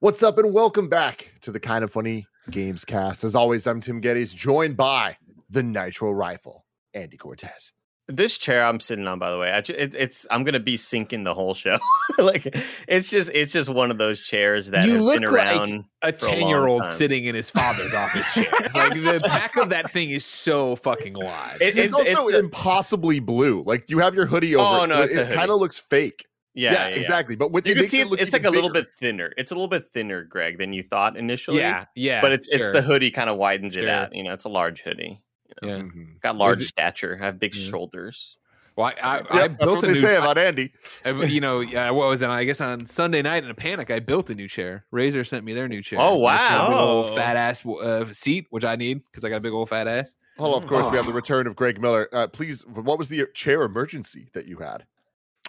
What's up, and welcome back to the Kind of Funny Games cast. As always, I'm Tim Gettys, joined by the Nitro Rifle, Andy Cortez. This chair I'm sitting on, by the way, I, ju- it, it's I'm gonna be sinking the whole show. like it's just it's just one of those chairs that You has look been like around. a a ten year old sitting in his father's office chair. Like the back of that thing is so fucking wide. It- It's, also a- impossibly blue. Like you have your hoodie oh, over. Oh, it, no, but it's a it kind of looks fake. Yeah, Yeah, yeah, exactly. But with You can see it it's, look it's like a even little bit thinner. It's a little bit thinner, Greg, than you thought initially. yeah, yeah. but it's it's the hoodie kind of widens it out. You know, it's a large hoodie. Yeah. Mhm. Got large it- stature. I have big Yeah. shoulders. Well, I, I, Yep, I that's built what a they new. say about Andy. I, you know, yeah, what was it? I guess on Sunday night in a panic, I built a new chair. Razer sent me their new chair. Oh, It's got a big wow. old fat ass uh, seat, which I need because I got a big old fat ass. Hold on, of course, we have the Oh. return of Greg Miller. Uh, please, what was the chair emergency that you had?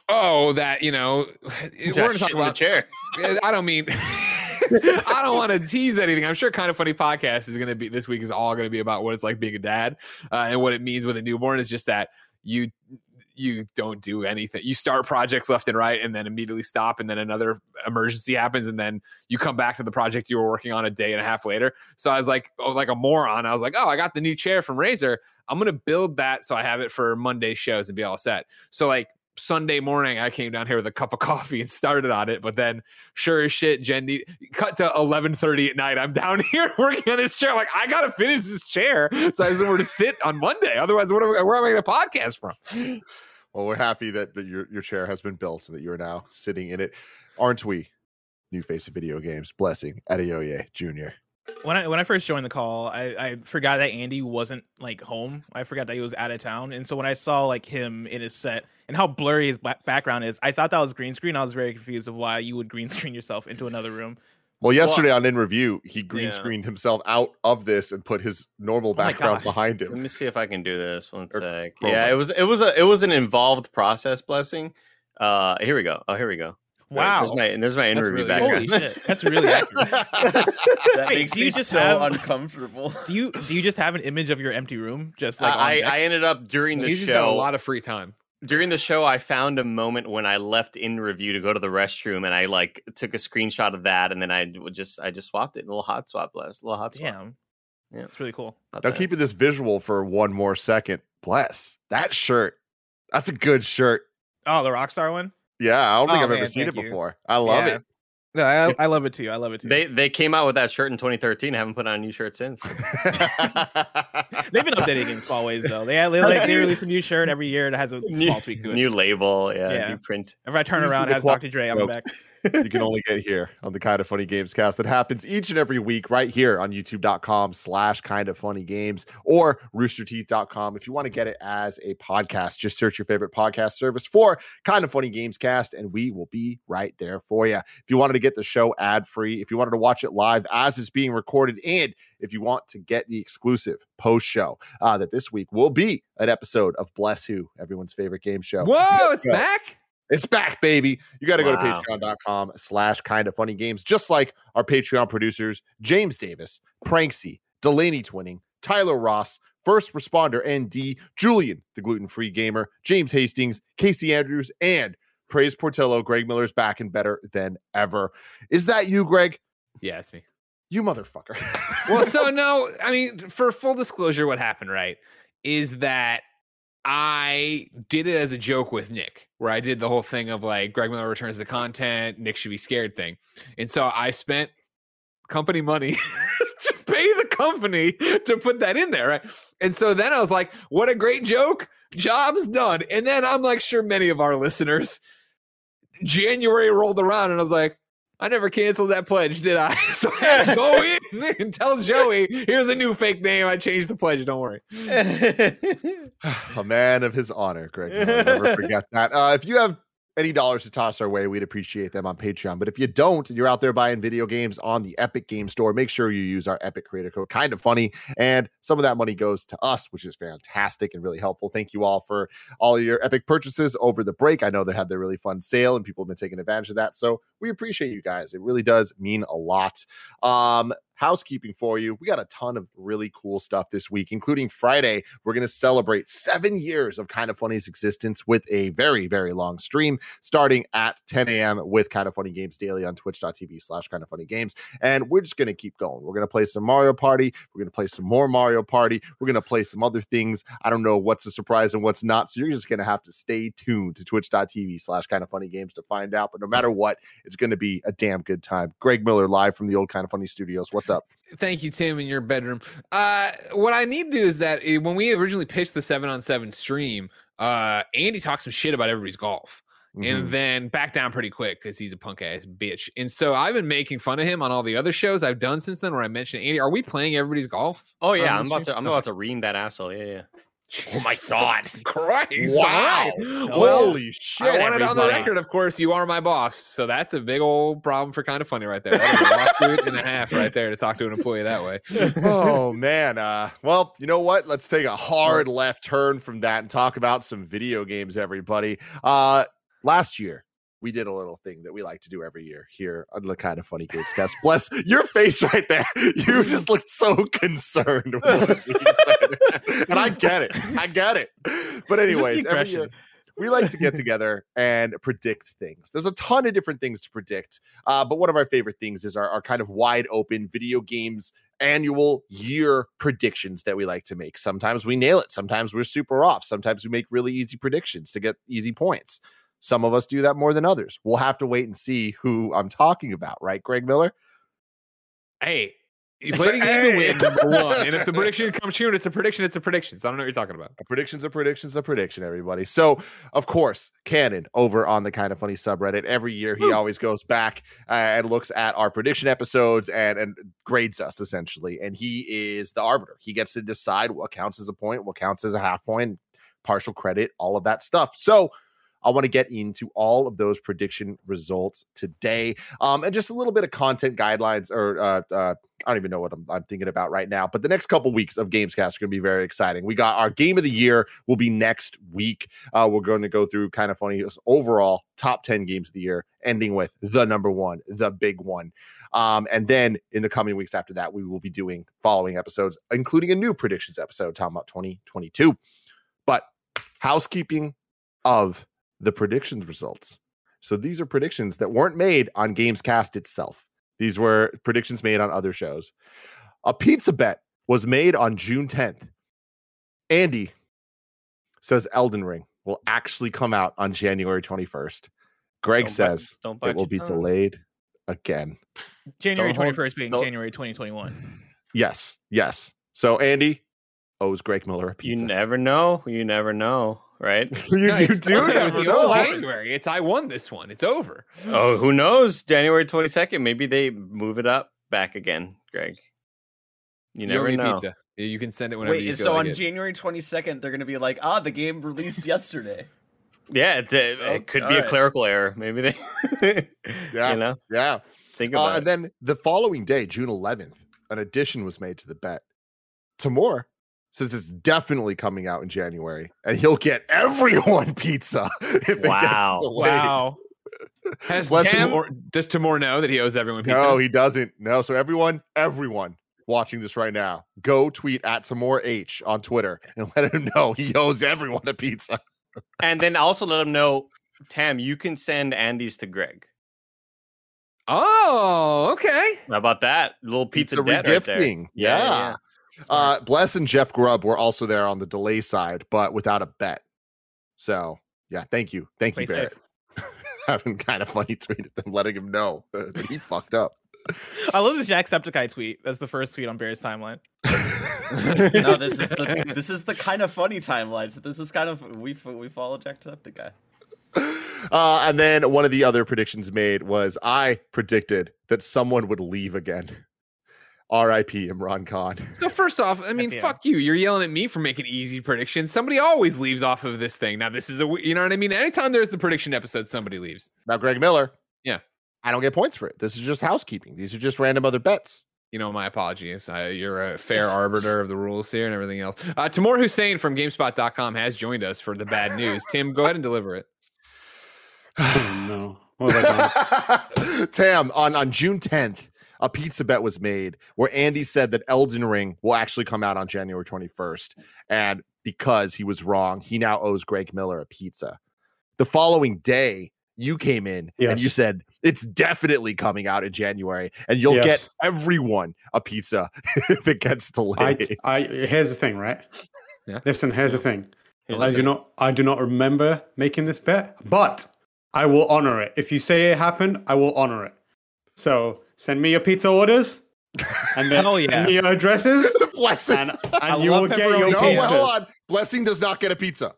Oh, that you know, we're going to talk about. chair. I don't mean. I don't want to tease anything. I'm sure kind of funny podcast is going to be this week is all going to be about what it's like being a dad uh, and what it means with a newborn. Is just that you you don't do anything. You start projects left and right, and then immediately stop, and then another emergency happens, and then you come back to the project you were working on a day and a half later. So I was like, oh, like a moron. I was like, oh, I got the new chair from Razer. I'm gonna build that so I have it for Monday shows and be all set. So like Sunday morning, I came down here with a cup of coffee and started on it. But then, sure as shit, Jen need, cut to eleven thirty at night. I'm down here working on this chair. Like I gotta finish this chair, so I was somewhere to sit on Monday. Otherwise, what where am I going to podcast from? Well, we're happy that, that your, your chair has been built and that you're now sitting in it. Aren't we? New face of video games. Blessing Adeoye Jr. when I when I first joined the call, I, I forgot that Andy wasn't like home. I forgot that he was out of town, and so when I saw like him in his set and how blurry his ba- background is, I thought that was green screen. I was very confused of why you would green screen yourself into another room. Well, yesterday on in review, he green Yeah. screened himself out of this and put his normal background gosh. behind him. Let me see if I can do this. One Or sec. Chroma. Yeah, it was it was a it was an involved process. Blessing. Uh, here we go. Oh, here we go. Wow, There's my there's my in That's review really background. holy shit, that's really accurate. That Wait, makes do you me just so have- uncomfortable. Do you do you just have an image of your empty room, just like on I. I ended up during the He's just got a show. lot of free time. during the show, I found a moment when I left in review to go to the restroom, and I like took a screenshot of that, and then I would just I just swapped it. A little hot swap, bless. A little hot swap. Damn, Yeah. it's really cool. Not Now, bad. keeping this visual for one more second. Bless that shirt. That's a good shirt. Oh, the Rockstar one. Yeah, I don't think Oh, I've ever seen it you. before. I love Yeah. No, I, I love it too. I love it too. They they came out with that shirt in 2013. I haven't put on a new shirt since. They've been updating in small ways though. They they, like, they release a new shirt every year that has a new, small tweak to it. new label, yeah, Yeah. new print. if I turn These around, it has Dr. Dre. I'm Nope. back. You can only get here on the kind of funny games cast that happens each and every week right here on youtube.com slash kind of funny games or roosterteeth.com if you want to get it as a podcast just search your favorite podcast service for kind of funny games cast and we will be right there for you if you wanted to get the show ad free if you wanted to watch it live as it's being recorded and if you want to get the exclusive post show uh, that this week will be an episode of bless who everyone's favorite game show. Whoa, it's back. It's back, baby. You got to go to Wow. patreon.com slash kind of funny games, just like our Patreon producers, James Davis, Pranksy, Delaney Twining, Tyler Ross, First Responder ND, Julian, the gluten free gamer, James Hastings, Casey Andrews, and Praise Portillo. Greg Miller's back and better than ever. Is that you, Greg? Yeah, it's me. You motherfucker. well, so no, I mean, for full disclosure, what happened, right, is that I did it as a joke with Nick, where I did the whole thing of like Greg Miller returns the content, Nick should be scared thing. And so I spent company money to pay the company to put that in there, right? And so then I was like, what a great joke. Job's done. And then I'm like, sure, many of our listeners, January rolled around and I was like, I never canceled that pledge, did I? So I had to go in and tell Joey, here's a new fake name. I changed the pledge. Don't worry. a man of his honor, Greg. Miller. Never forget that. Uh, if you have any dollars to toss our way, we'd appreciate them on Patreon. But if you don't, and you're out there buying video games on the Epic Game Store, make sure you use our Epic Creator Code. Kind of funny, and some of that money goes to us, which is fantastic and really helpful. Thank you all for all your Epic purchases over the break. I know they had their really fun sale, and people have been taking advantage of that. So we appreciate you guys. It really does mean a lot. Um, housekeeping for you. We got a ton of really cool stuff this week, including Friday. We're going to celebrate seven years of Kind of Funny's existence with a very, very long stream starting at 10 a.m. with Kind of Funny Games Daily on twitch.tv slash Kind of Funny Games. And we're just going to keep going. We're going to play some Mario Party. We're going to play some more Mario Party. We're going to play some other things. I don't know what's a surprise and what's not. So you're just going to have to stay tuned to twitch.tv slash Kind of Funny Games to find out. But no matter what, it's going to be a damn good time. Greg Miller live from the old Kind of Funny studios. What's up? Thank you, Tim, in your bedroom. Uh, what I need to do is that eh, when we originally pitched the seven on seven stream, uh, Andy talked some shit about everybody's golf. And Mhm. then back down pretty quick because he's a punk ass bitch. And so I've been making fun of him on all the other shows I've done since then where I mentioned Andy. Are we playing everybody's golf? Oh yeah, I'm the about to? I'm about to ream that asshole. Yeah, yeah. Oh my god, Christ! Wow. All right. Well, Holy shit. I want it on the record, of course. You are my boss, so that's a big old problem for kind of funny right there. That is a lawsuit and a half right there to talk to an employee that way. oh man uh well you know what let's take a hard left turn from that and talk about some video games everybody uh last year we did a little thing that we like to do every year here on the kind of funny games cast bless your face right there you just looked so concerned with what said. and i get it i get it but anyways every year we like to get together and predict things. There's a ton of different things to predict, uh, but one of our favorite things is our, our kind of wide open video games annual year predictions that we like to make. Sometimes we nail it, sometimes we're super off, sometimes we make really easy predictions to get easy points. Some of us do that more than others. We'll have to wait and see who I'm talking about, right, Greg Miller? Hey, you play the game Hey. to win, number one. And if the prediction comes true and it's a prediction, it's a prediction. So I don't know what you're talking about. A prediction's a prediction's a prediction, everybody. So, of course, Cannon over on the Kind of Funny subreddit every year he always goes back uh, and looks at our prediction episodes and and grades us essentially. And he is the arbiter. He gets to decide what counts as a point, what counts as a half point, partial credit, all of that stuff. So. I want to get into all of those prediction results today, um, and just a little bit of content guidelines, or uh, uh, I don't even know what I'm, I'm thinking about right now. But the next couple weeks of Gamescast are going to be very exciting. We got our game of the year will be next week. Uh, we're going to go through kind of funny overall top 10 games of the year, ending with the number one, the big one. Um, and then in the coming weeks after that, we will be doing following episodes, including a new predictions episode talking about 2022. But housekeeping of the predictions results. So these are predictions that weren't made on Gamescast itself. These were predictions made on other shows. A pizza bet was made on June 10th. Andy says Elden Ring will actually come out on January 21st. Greg Don't bite- says don't bite it will be tongue. delayed again. January Don't hold- 21st being don't- January 2021. Yes, yes. So Andy owes Greg Miller a pizza. You never know. You never know, right? you, No, you do still- never it's know. January. It's I won this one. It's over. oh, who knows? January 22nd. Maybe they move it up back again, Greg. You You never me know. pizza. You can send it whenever you Wait, feel so like on it. January 22nd, they're going to be like, ah, the game released yesterday. Yeah, it, it Oh, could be all a clerical error. Maybe they, Yeah. you know, Yeah. think Uh, about and then the following day, June 11th, an addition was made to the bet. Tamoor says it's definitely coming out in January, and he'll get everyone pizza if it Wow. gets delayed. Wow. Has Bless him. Tamoor, does Tamoor know that he owes everyone pizza? No, he doesn't. No. So everyone, everyone watching this right now, go tweet at Tamoor H on Twitter and let him know he owes everyone a pizza. and then also let him know, Tam, you can send Andy's to Greg. oh, okay. How about that? little pizza, Pizza debt right there. regifting. Yeah. Uh, Bless and Jeff Grubb were also there on the delay side, but without a bet. So yeah, thank you, thank Play you, Barrett. Having kind of funny tweeted them, letting him know that he fucked up. I love this Jacksepticeye tweet. That's the first tweet on Bear's timeline. no, this is the this is the kind of funny timeline. So this is kind of we f- we follow Jacksepticeye. Uh, and then one of the other predictions made was I predicted that someone would leave again. R.I.P. Imran Khan. So first off, I mean, fuck you. You're yelling at me for making easy predictions. Somebody always leaves off of this thing. Now this is a, you know what I mean. Anytime there's the prediction episode, somebody leaves. Now, Greg Miller. Yeah. I don't get points for it. This is just housekeeping. These are just random other bets. You know, my apologies. I, you're a fair arbiter of the rules here and everything else. Uh, Tamoor Hussain from GameSpot.com has joined us for the bad news. Tim, go ahead and deliver it. Oh, no. What have I done? Tam, on, on June 10th, a pizza bet was made where Andy said that Elden Ring will actually come out on January 21st. And because he was wrong, he now owes Greg Miller a pizza. The following day, you came in and you said it's definitely coming out in January, and you'll Yes. get everyone a pizza if it gets I, delayed. I here's the thing, right? Yeah. Listen, here's the thing. Here's I the do thing. not I do not remember making this bet, but I will honor it. If you say it happened, I will honor it. So send me your pizza orders and then Hell send yeah. me your addresses Blessing. and, and you will get your no, pizzas. well, hold on. Blessing does not get a pizza.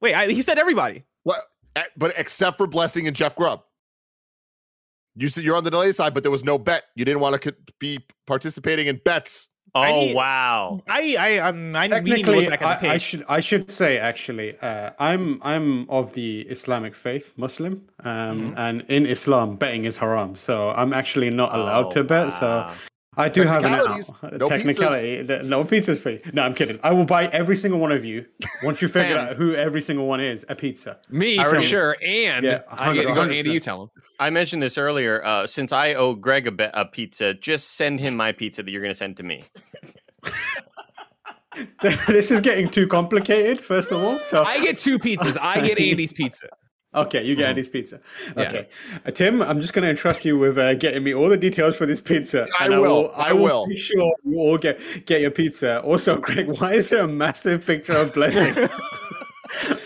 Wait, I, he said everybody. What? But except for Blessing and Jeff Grubb. You said you're on the delay side, but there was no bet. You didn't want to be participating in bets. Oh I need- wow. I I I'm, I need to Technically, look back at the I, I should I should say actually, uh, I'm I'm of the Islamic faith, Muslim, um, Mm-hmm. and in Islam, betting is haram. So I'm actually not allowed Oh, to bet. So wow. I do have an out. No technicality. that- No pizza's free. No, I'm kidding. I will buy every single one of you once you figure out who every single one is. A pizza. Me I for already- sure. And Yeah, I get to go, 100%. Andy, you tell him. I mentioned this earlier. Uh, since I owe Greg a, be- a pizza, just send him my pizza that you're going to send to me. this is getting too complicated. First of all, so I get two pizzas. I get Andy's pizza. Okay, you get Andy's pizza. Yeah. Okay, uh, Tim, I'm just going to entrust you with uh, getting me all the details for this pizza. I and will, I will. I will. will. Make sure you all get get your pizza. Also, Greg, why is there a massive picture of Blessing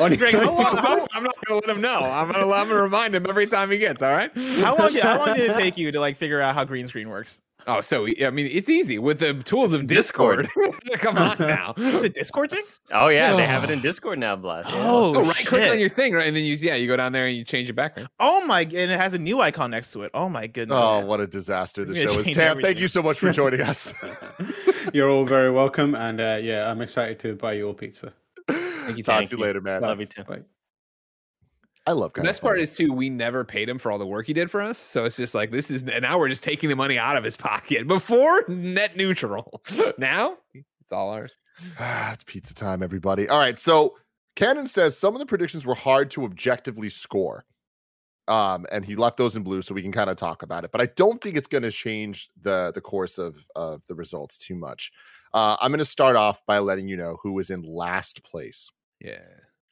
on his Greg, how long- pizza? how- I'm not going to let him know. I'm going to I'm gonna remind him every time he gets. All right. How long? Did, how long did it take you to like figure out how green screen works? Oh, so I mean, it's easy with the tools of Discord. Come on now. It's a Discord thing. Oh yeah, they have it in Discord now, Blast. Yeah. Oh, Oh, right click on your thing, right, and then you yeah, you go down there and you change your background. Oh my! And it has a new icon next to it. Oh my goodness. Oh, what a disaster the show is. change Tam, thank you so much for joining us. You're all very welcome, and uh, yeah, I'm excited to buy you all pizza. Thank you, Talk thank to you you. later, man. Love you too. Bye. I love The kind best part is too, we never paid him for all the work he did for us. So it's just like this is and now we're just taking the money out of his pocket. Before net neutral. now it's all ours. Ah, it's pizza time, everybody. All right. So Cannon says some of the predictions were hard to objectively score. Um, and he left those in blue so we can kind of talk about it. But I don't think it's going to change the the course of of the results too much. Uh, I'm going to start off by letting you know who was in last place Yeah.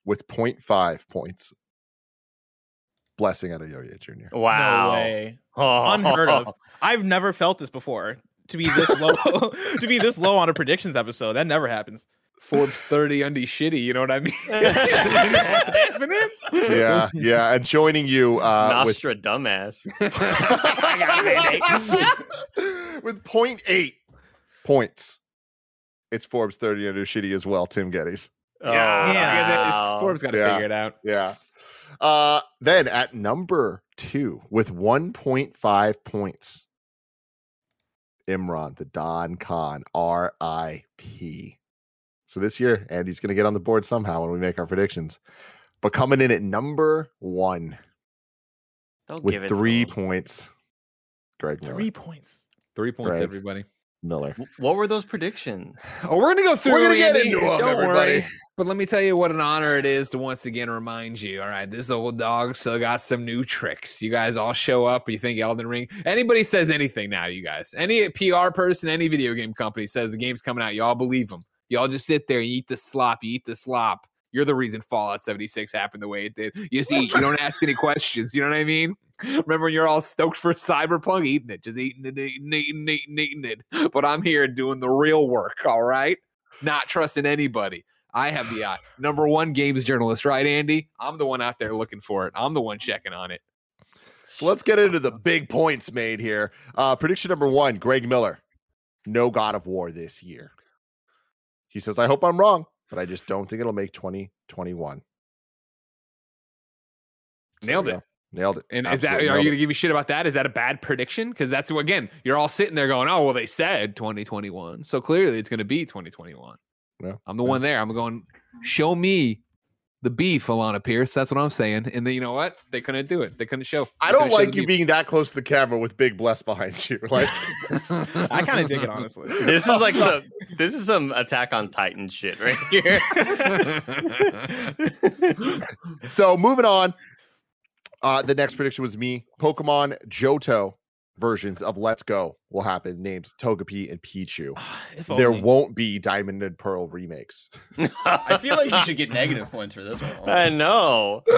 with 0.5 points. Blessing out of Yo-Yo Jr. Wow. No way. Oh. Unheard of. I've never felt this before. To be this low, to be this low on a predictions episode, that never happens. Forbes 30 undie shitty, you know what I mean? What's happening? Yeah, yeah. And joining you uh, with Nostra dumbass. with 0.8 points. It's Forbes 30 under shitty as well, Tim Gettys. Oh, Yeah, Yeah. wow. Forbes got to Yeah. figure it out. Yeah. Uh then at number two with 1.5 points. Imran, the Don Khan, R.I.P. So this year, Andy's gonna get on the board somehow when we make our predictions. But coming in at number one Don't with give it three points. Greg Miller. Three points. Three points, Right. everybody. Miller. What were those predictions? Oh, we're gonna go through. We're gonna get Andy. into 'em, Don't everybody. worry. But let me tell you what an honor it is to once again remind you. All right, this old dog still got some new tricks. You guys all show up. You think Elden Ring? Anybody says anything now? You guys? Any PR person, any video game company says the game's coming out, y'all believe them. Y'all just sit there and eat the slop. You eat the slop. You're the reason Fallout 76 happened the way it did. You see. You don't ask any questions. You know what I mean? Remember when you're all stoked for Cyberpunk, eating it, just eating it, eating, eating, eating, eating it. But I'm here doing the real work. All right, not trusting anybody. I have the eye. Number one games journalist, right, Andy? I'm the one out there looking for it. I'm the one checking on it. So let's get into the big points made here. Uh, prediction number one Greg Miller, no God of War this year. He says, I hope I'm wrong, but I just don't think it'll make 2021. Nailed it. Nailed it. And is that are you gonna give me shit about that? Is that a bad prediction? Because that's again, you're all sitting there going, "Oh, well, they said 2021, so clearly it's going to be 2021." Yeah. I'm the one there. I'm going, show me the beef, Alana Pierce. That's what I'm saying. And then you know what? They couldn't do it. They couldn't show. I don't like you beef. being that close to the camera with Big Bless behind you. Like, I kind of dig it honestly. This is like some this is some Attack on Titan shit right here. so moving on. Uh, the next prediction was me. Pokemon Johto versions of Let's Go will happen named Togepi and Pichu. If There only. won't be Diamond and Pearl remakes. I feel like you should get negative points for this one. I know. hey,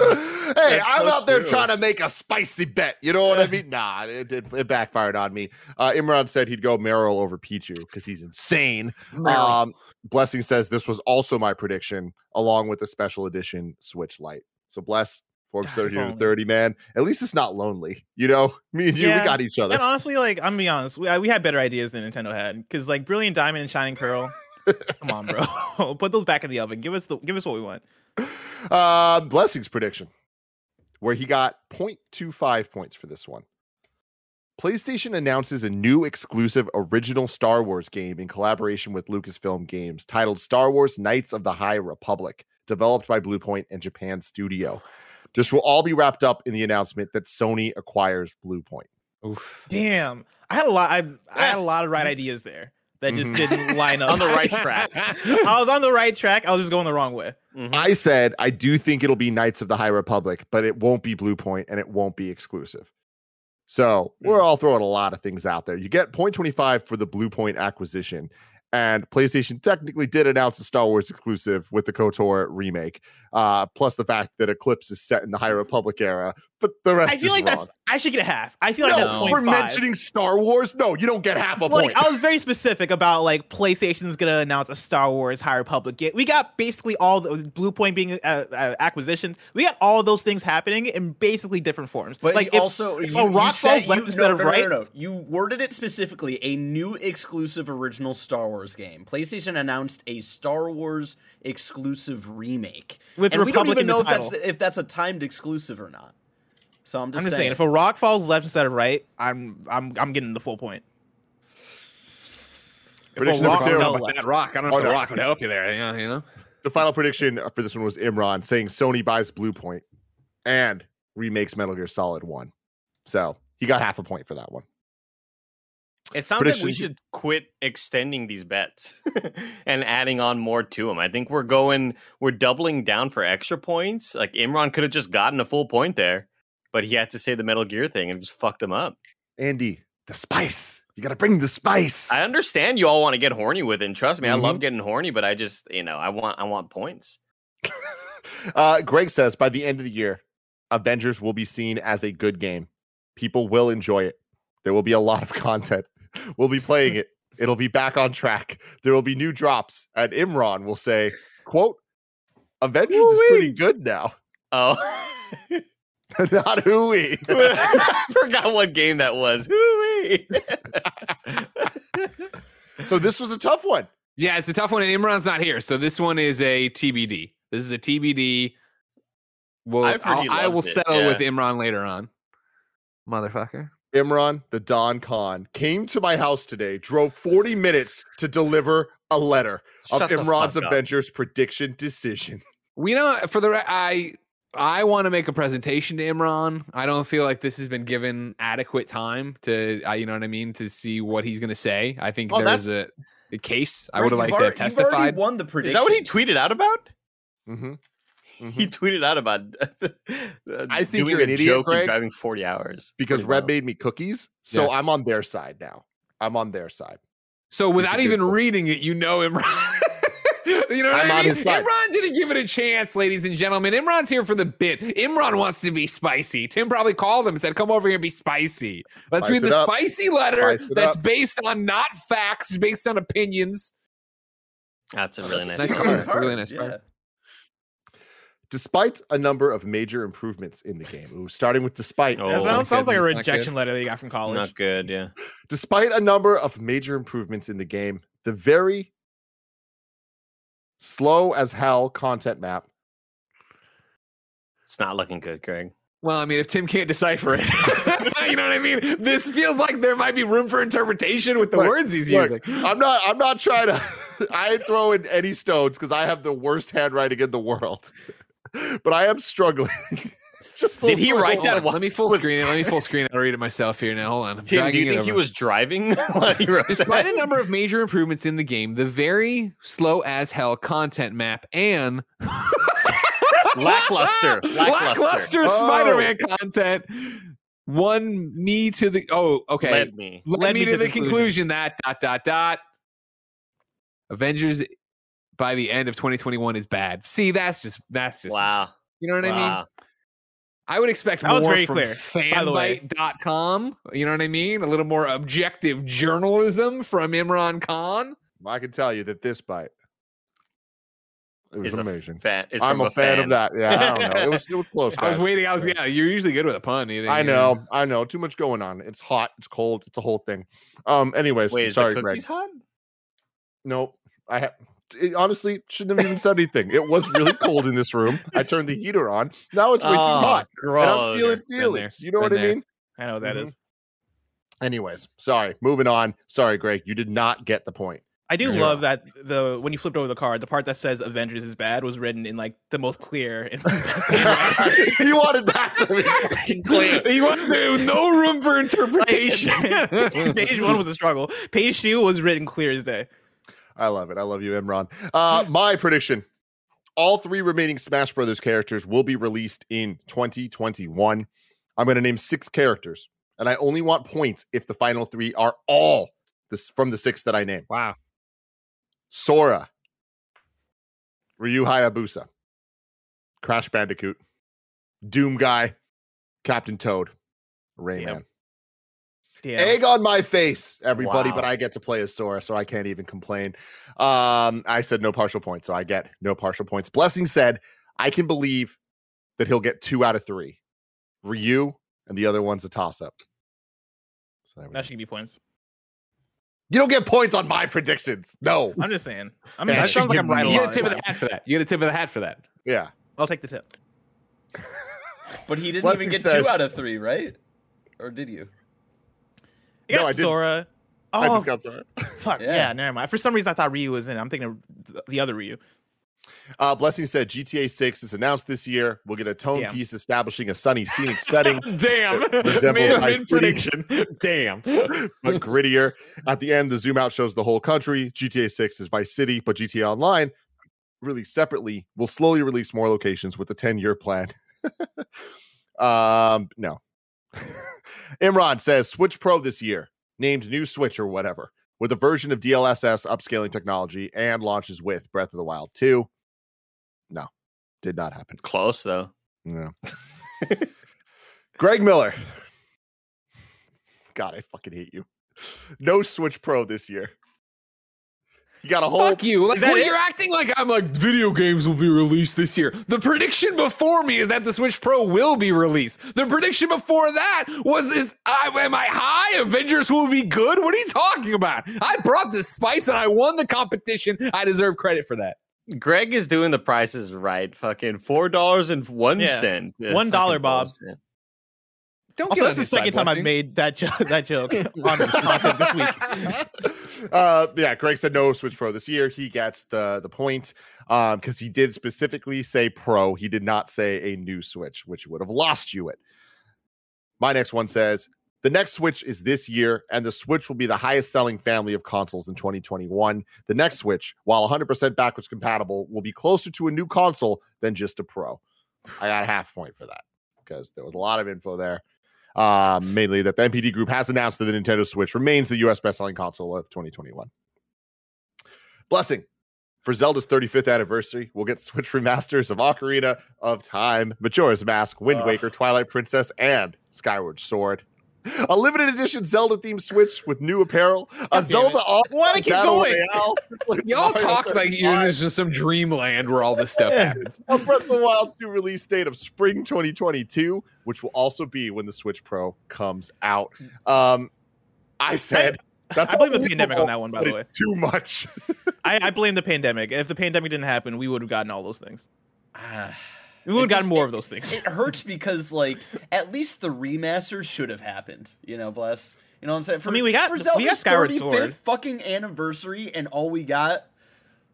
That's I'm so out there true. trying to make a spicy bet. You know what I mean? Nah, it, did it backfired on me. Uh, Imran said he'd go Marill over Pichu because he's insane. Um, Blessing says this was also my prediction, along with the special edition Switch Lite. So bless Forbes God, 30 if to 30, man. At least it's not lonely. You know, me and you, we got each other. And honestly, like I'm gonna be honest, we, we had better ideas than Nintendo had because like Brilliant Diamond and Shining Pearl. come on, bro, put those back in the oven. Give us the give us what we want. Uh, Blessing's prediction, where he got 0.25 points for this one. PlayStation announces a new exclusive original Star Wars game in collaboration with Lucasfilm Games titled Star Wars Knights of the High Republic, developed by Bluepoint and Japan Studio. This will all be wrapped up in the announcement that Sony acquires Bluepoint. Oof. Damn, I had a lot. I, I had a lot of right ideas there that just Mhm. didn't line up On the right track. I was on the right track. I was just going the wrong way. Mhm. I said I do think it'll be Knights of the High Republic, but it won't be Blue and it won't be exclusive. So we're all throwing a lot of things out there. You get 0.25 for the Bluepoint acquisition. And PlayStation technically did announce a Star Wars exclusive with the KOTOR remake, uh, plus the fact that Eclipse is set in the High Republic era. But the rest I feel is like wrong. that's. I should get a half. I feel like that's point we're five. mentioning Star Wars. No, you don't get half a Like point. I was very specific about like PlayStation's gonna announce a Star Wars High Republic. We got basically all the Bluepoint being uh, uh, acquisitions. We got all those things happening in basically different forms. But like if- also if you, a you rock said falls you, left no, instead no, of no, right. No, no, You worded it specifically a new exclusive original Star Wars game. PlayStation announced a Star Wars exclusive remake, With and we don't even in the know if that's if that's a timed exclusive or not. So I'm just, I'm just saying. saying, if a rock falls left instead of right, I'm I'm I'm getting the full point. If a Prediction rock number two. fell left- that rock, I don't know Oh, if the no. rock would help you there. You know, you know? the final prediction for this one was Imran saying Sony buys Bluepoint and remakes Metal Gear Solid 1. So he got half a point for that one. It sounds like we should quit extending these bets and adding on more to them. I think we're going, we're doubling down for extra points. Like Imran could have just gotten a full point there, but he had to say the Metal Gear thing and just fucked him up. Andy, the spice. You got to bring the spice. I understand you all want to get horny with it. And trust me, I love getting horny, but I just, you know, I want, I want points. Uh, Greg says by the end of the year, Avengers will be seen as a good game. People will enjoy it. There will be a lot of content. We'll be playing it. It'll be back on track. There will be new drops. And Imran will say, quote, Avengers is pretty good now. Oh, Not hooey. I forgot what game that was. Hooey. so this was a tough one. Yeah, it's a tough one, and Imran's not here, so this one is a TBD. This is a TBD. Well, I've heard I'll- I will loves it, settle yeah. with Imran later on. Motherfucker. Imran, the Don Khan, came to my house today, drove 40 minutes to deliver a letter of Shut the Imran's fuck. Avengers prediction decision. We know for the I I want to make a presentation to Imran. I don't feel like this has been given adequate time to, uh, you know what I mean, to see what he's going to say. I think Oh, there's a, a case. I would have you've liked to have already- you've testified. won the prediction. Is that what he tweeted out about? Mm-hmm. Mm-hmm. He tweeted out about. I think doing you're a an idiot, joke and driving forty hours Because Pretty Red wild. made me cookies. So Yeah. I'm on their side now. I'm on their side. So without even point. reading it, you know him. you know what I'm I on mean? his side. Imran didn't give it a chance, ladies and gentlemen. Imran's here for the bit. Imran wants to be spicy. Tim probably called him and said, "Come over here and be spicy." Let's Spice read the up. spicy letter Spice that's up. based on not facts, based on opinions. That's a oh, really nice. Nice part. card. It's a really nice yeah. card. Despite a number of major improvements in the game, ooh, starting with despite, Oh, that sounds, sounds like a goodness, not good. rejection letter that you got from college. Not good. Yeah. despite a number of major improvements in the game, the very slow as hell content map It's not looking good, Greg. Well, I mean, if Tim can't decipher it, you know what I mean. This feels like there might be room for interpretation with the Look, words he's look, using. I'm not. I'm not trying to. I ain't throwing any stones because I have the worst handwriting in the world. But I am struggling. Just Did he write that one Let me full screen it. Let me full screen it. I'll read it myself here now. Hold on. I'm Tim, do you think he was driving while he wrote Despite a number of major improvements in the game, the very slow as hell content map and Lackluster. Lackluster. lackluster Oh. Spider-Man content won me to the. Oh, okay. Led me. led, me, to, the conclusion. that dot dot dot Avengers by the end of 2021 is bad. See, that's just that's just Wow. you know what I mean? I would expect That was more very from clear, by the fanbyte.com. You know what I mean? A little more objective journalism from Imran Khan. I can tell you that this bite it was Is a amazing. Fan, it's I'm from a fan, of that. Yeah, I don't know. It was it was close. I was waiting. I was yeah. You're usually good with a pun. You I you know, I know. Too much going on. It's hot. It's cold. It's a whole thing. Um. Anyways, Wait, is sorry, the Greg. cookies hot? Nope. I ha- it, honestly shouldn't have even said anything. It was really cold in this room. I turned the heater on. Now it's way too Oh, hot. And I'm feeling feelings. You know Been what I mean? I know what that Mhm. is. Anyways, sorry. Moving on. Sorry, Greg. You did not get the point. I do Zero. love that the when you flipped over the card, the part that says Avengers is bad was written in like the most clear and best you wanted that to be clear. You wanted to no room for interpretation. Page one was a struggle. Page two was written clear as day. I love it. I love you, Imran. Uh, my prediction: all three remaining Smash Brothers characters will be released in 2021. I'm going to name six characters, and I only want points if the final three are all this from the six that I name. wow. Sora, Ryu Hayabusa, Crash Bandicoot, Doom Guy, Captain Toad, Rayman. Damn. Egg on my face, everybody, Wow. but I get to play as Sora, so I can't even complain. Um, I said no partial points, so I get no partial points. Blessing said, I can believe that he'll get two out of three. Ryu, and the other one's a toss up. So That should give me points. you don't get points on my predictions. No. I'm just saying. I mean, Yeah, that sounds like I'm right a You get a tip of the hat for that. You get a tip of the hat for that. Yeah. I'll take the tip. But he didn't Blessing even get says- two out of three, right? Or did you? I No, got I didn't. Sora. I Oh just got Sora. fuck Yeah. yeah. never mind. For some reason, I thought Ryu was in. it. I'm thinking of the other Ryu. Uh, Blessing said GTA 6 is announced this year. We'll get a tone Damn. piece establishing a sunny scenic setting, Damn. resembles Mid- Vice mid City. prediction. Damn. but grittier. At the end, the zoom out shows the whole country. GTA 6 is Vice City, but GTA Online, released separately, will slowly release more locations with a 10 year plan. um, no. Imran says Switch Pro this year, named new Switch or whatever, with a version of DLSS upscaling technology and launches with Breath of the Wild 2. No, did not happen. Close though. No. Greg Miller. God, I fucking hate you. No Switch Pro this year. You got a whole Fuck you. Like, that what, it? you're acting like I'm like, video games will be released this year. The prediction before me is that the Switch Pro will be released. The prediction before that was, is, I, am I high? Avengers will be good? What are you talking about? I brought this spice and I won the competition. I deserve credit for that. Greg is doing the prices right. Fucking four dollars and one Yeah. Yeah, One dollar, Bob. bullshit. Don't Also, get that's the second time I've made that joke. That joke on content this week. uh yeah greg said no switch pro this year. He gets the the point um because he did specifically say pro. He did not say a new switch which would have lost you it. My next one says the next switch is this year and the switch will be the highest selling family of consoles in 2021 the next switch while 100% backwards compatible will be closer to a new console than just a pro. I got a half point for that because there was a lot of info there um, mainly that the NPD group has announced that the Nintendo Switch remains the US best-selling console of 2021. Blessing for Zelda's 35th anniversary, we'll get Switch remasters of Ocarina of Time, Majora's Mask, Wind. Waker, Twilight Princess, and Skyward Sword. A limited edition Zelda themed Switch with new apparel, a damn Zelda it. off Wanna keep going. Y'all talk like yours is just some dreamland where all this stuff happens. a Breath of the Wild 2 release date of spring 2022, which will also be when the Switch Pro comes out. Um, I said that's I blame the pandemic on that one, by the way. Too much. I, I blame the pandemic. If the pandemic didn't happen, we would have gotten all those things. We would have gotten more it- of those things. It hurts because like at least the remaster should have happened. You know, bless. You know what I'm saying? For, mean, we got- for we got Skyward 35th Sword. fucking anniversary, and all we got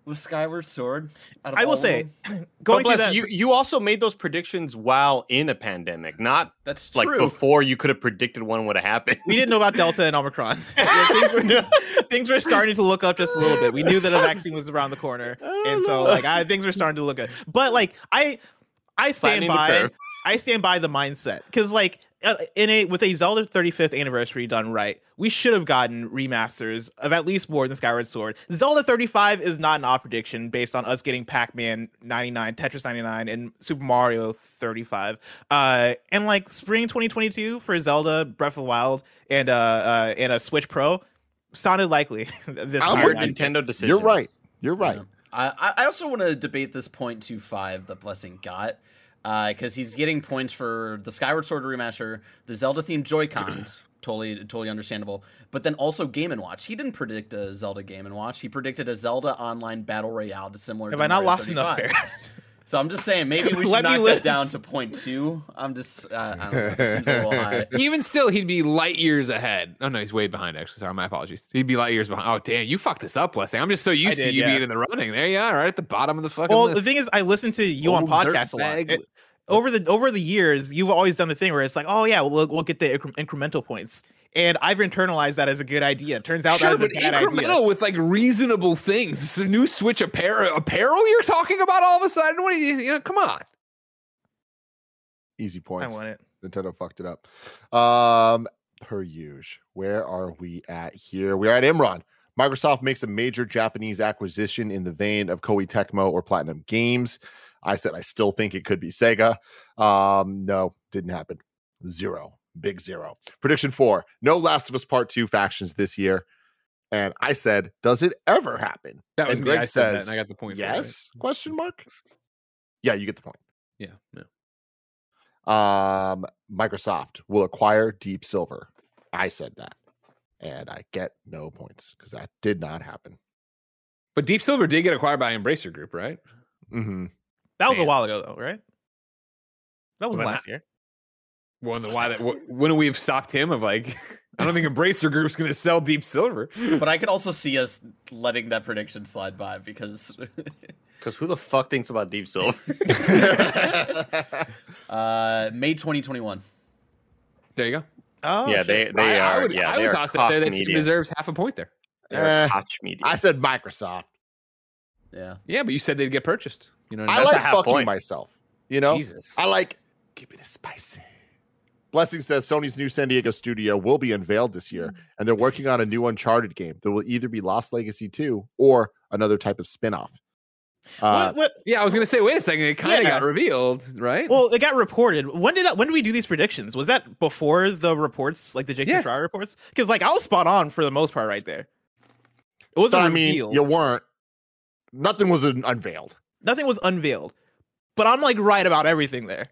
was Skyward Sword. out of I will say, them. But going bless, that, you you also made those predictions while in a pandemic, not that's like true. before you could have predicted one would have happened. we didn't know about Delta and Omicron. Yeah, things, were, things were starting to look up just a little bit. We knew that a vaccine was around the corner, and so like I, things were starting to look good. But like I, I stand by. I stand by the mindset because like uh, in a with a Zelda 35th anniversary done right, we should have gotten remasters of at least more than Skyward Sword. Zelda 35 is not an off prediction based on us getting Pac-Man 99, Tetris 99, and Super Mario 35. Uh, and like spring 2022 for Zelda Breath of the Wild and uh, uh and a Switch Pro sounded likely. this I'm Weird. Nintendo decision. You're right. You're right. Yeah. I, I- also want to debate this point two five that Blessing got uh, because he's getting points for the Skyward Sword remaster, the Zelda themed Joy Cons. Totally, totally understandable. But then also Game and Watch. He didn't predict a Zelda Game and Watch. He predicted a Zelda Online Battle Royale similar. Have to I not Mario lost enough 35. there? So I'm just saying, maybe we should Let knock that down to point two. I'm just, uh, I don't know. This seems a little high. Even still, he'd be light years ahead. Oh no, he's way behind. Actually, sorry, my apologies. He'd be light years behind. Oh damn, you fucked this up, Blessing. I'm just so used I to you yeah. being in the running. There you are, right at the bottom of the fucking Well, list. the thing is, I listen to you on podcasts a lot. It- over the over the years, you've always done the thing where it's like, oh yeah, we'll we'll get the incre- incremental points, and I've internalized that as a good idea. Turns out sure, that is a but bad incremental idea. with like reasonable things. It's a new Switch apparel. Apparel you're talking about all of a sudden? What? Are you, you know, come on. Easy points. I points. want it. Nintendo fucked it up. Um, per usual. Where are we at here? We're at Imran. Microsoft makes a major Japanese acquisition in the vein of Koei Tecmo or Platinum Games. I said I still think it could be Sega. Um, no, didn't happen. Zero. Big zero. Prediction four. No Last of Us Part 2 factions this year. And I said, does it ever happen? That was And me. Greg I said that, says, and I got the point. for it, right? Yes? Question mark? Yeah, you get the point. Yeah. No. um microsoft will acquire deep silver i said that and i get no points because that did not happen But Deep Silver did get acquired by Embracer Group, right? hmm That was a while ago, though, right? That was Well, last year. Well, then why that? wh- Wouldn't we have stopped him? Of like, I don't think Embracer Group's going to sell Deep Silver. But I could also see us letting that prediction slide by because Because who the fuck thinks about Deep Silver? uh, May 2021. there you go. Oh, yeah, shit. they they I, I are. would, yeah, I would are toss it out there Koch that team deserves half a point there. They are Koch media. i said microsoft Yeah. Yeah, but you said they'd get purchased. You know, what I i mean? That's a like half fucking point. myself you know Jesus. i like keeping it spicy blessing says sony's new san diego studio will be unveiled this year and they're working on a new uncharted game that will either be lost legacy 2 or another type of spin-off uh, What- what- yeah, I was going to say, wait a second. It kind of Yeah. got revealed, right? well, it got reported. When did I, when did we do these predictions? Was that before the reports, like the Jason Yeah. Schreier reports? Because like I was spot on for the most part right there. It wasn't but i mean revealed. you weren't nothing was unveiled Nothing was unveiled, but I'm like right about everything there.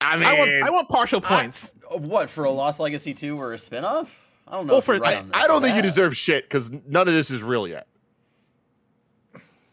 I mean I want I want partial points. Uh, What for a Lost Legacy 2 or a spinoff? I don't know. Well, for- right I. I don't think you deserve shit because none of this is real yet.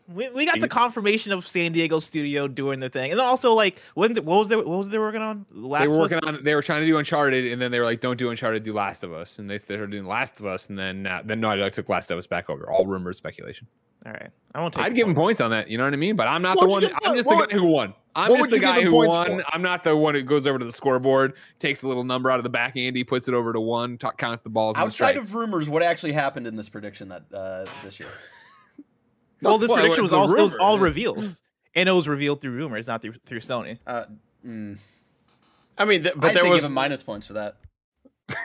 We, we got the confirmation of San Diego studio doing the thing, and also like when what was they what was they working on? Last they were of Us? working on. They were trying to do Uncharted, and then they were like, "Don't do Uncharted, do Last of Us." And they started doing Last of Us, and then uh, then Naughty Dog took Last of Us back over. All rumors, speculation. All right, I won't take. I'd the give him points on that. You know what I mean? But I'm not What the one. give- I'm just what the guy who won. I'm just the guy who won. for? I'm not the one who goes over to the scoreboard, takes a little number out of the back Andy, puts it over to one, ta- counts the balls. and the Outside strikes. of rumors, what actually happened in this prediction that uh, this year? Well, this Well, prediction was all a also was all reveals, and it was revealed through rumors, not through through Sony. Uh, mm, I mean, th- but I'd there say was give him minus points for that.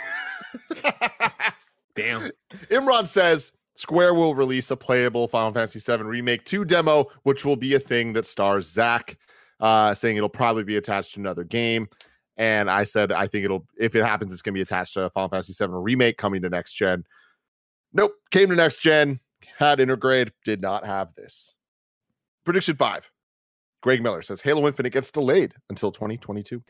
Damn. Imran says Square will release a playable Final Fantasy VII Remake 2 demo, which will be a thing that stars Zack, uh, saying it'll probably be attached to another game. And I said, I think it'll, if it happens, it's going to be attached to a Final Fantasy VII Remake coming to next gen. Nope, came to next gen, had Intergrade, did not have this. Prediction five. Greg Miller says Halo Infinite gets delayed until 2022.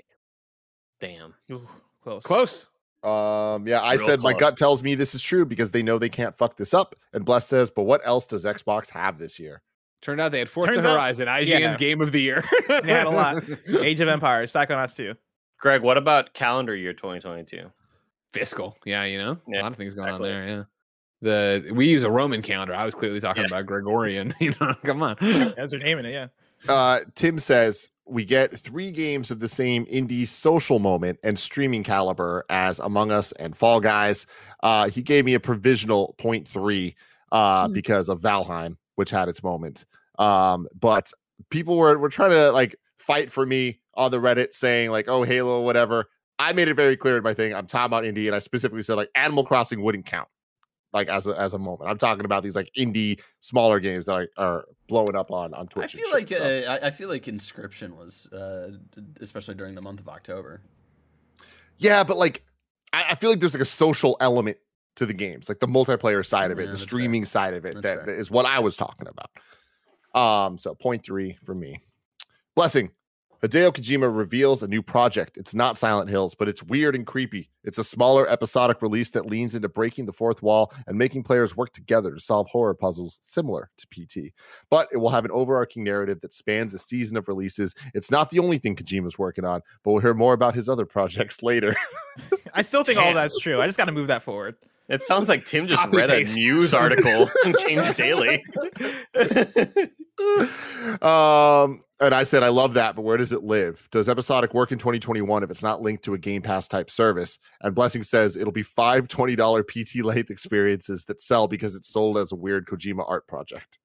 damn. Ooh, close. Close. Um, yeah, I Real said my gut tells me this is true because they know they can't fuck this up. And Bless says, but what else does Xbox have this year? Turned out they had Forza Turns out- Horizon, IGN's yeah. game of the year. They had a lot. Age of Empires, Psychonauts 2. Greg, what about calendar year 2022? Fiscal, yeah, you know, Yeah, a lot of things going exactly. on there. Yeah, the we use a Roman calendar. I was clearly talking Yeah. about Gregorian. You know, come on. As they're naming it, yeah. Uh, Tim says we get three games of the same indie social moment and streaming caliber as Among Us and Fall Guys. Uh, he gave me a provisional point three uh, Hmm. because of Valheim, which had its moment. Um, but people were were trying to like fight for me on the Reddit saying like, "Oh, Halo, whatever." I made it very clear in my thing. I'm talking about indie, and I specifically said like Animal Crossing wouldn't count, like as a as a moment. I'm talking about these like indie smaller games that are, are blowing up on on I Twitch. and feel like shit, so. uh, I, I feel like Inscryption was, uh, especially during the month of October. yeah, but like I, I feel like there's like a social element to the games, like the multiplayer side of it, Yeah, the that's fair. streaming side of it. That's That that is what I was talking about. Um, so point three for me. Blessing. Hideo Kojima reveals a new project. It's not Silent Hills, but it's weird and creepy. It's a smaller episodic release that leans into breaking the fourth wall and making players work together to solve horror puzzles similar to PT. But it will have an overarching narrative that spans a season of releases. It's not the only thing Kojima's working on, but we'll hear more about his other projects later. I still think all that's true. I just got to move that forward. It sounds like Tim just Copy read a news article on Games Daily. um, and I said, I love that, but where does it live? Does episodic work in 2021 if it's not linked to a Game Pass type service? And Blessing says it'll be five $20 PT length experiences that sell because it's sold as a weird Kojima art project.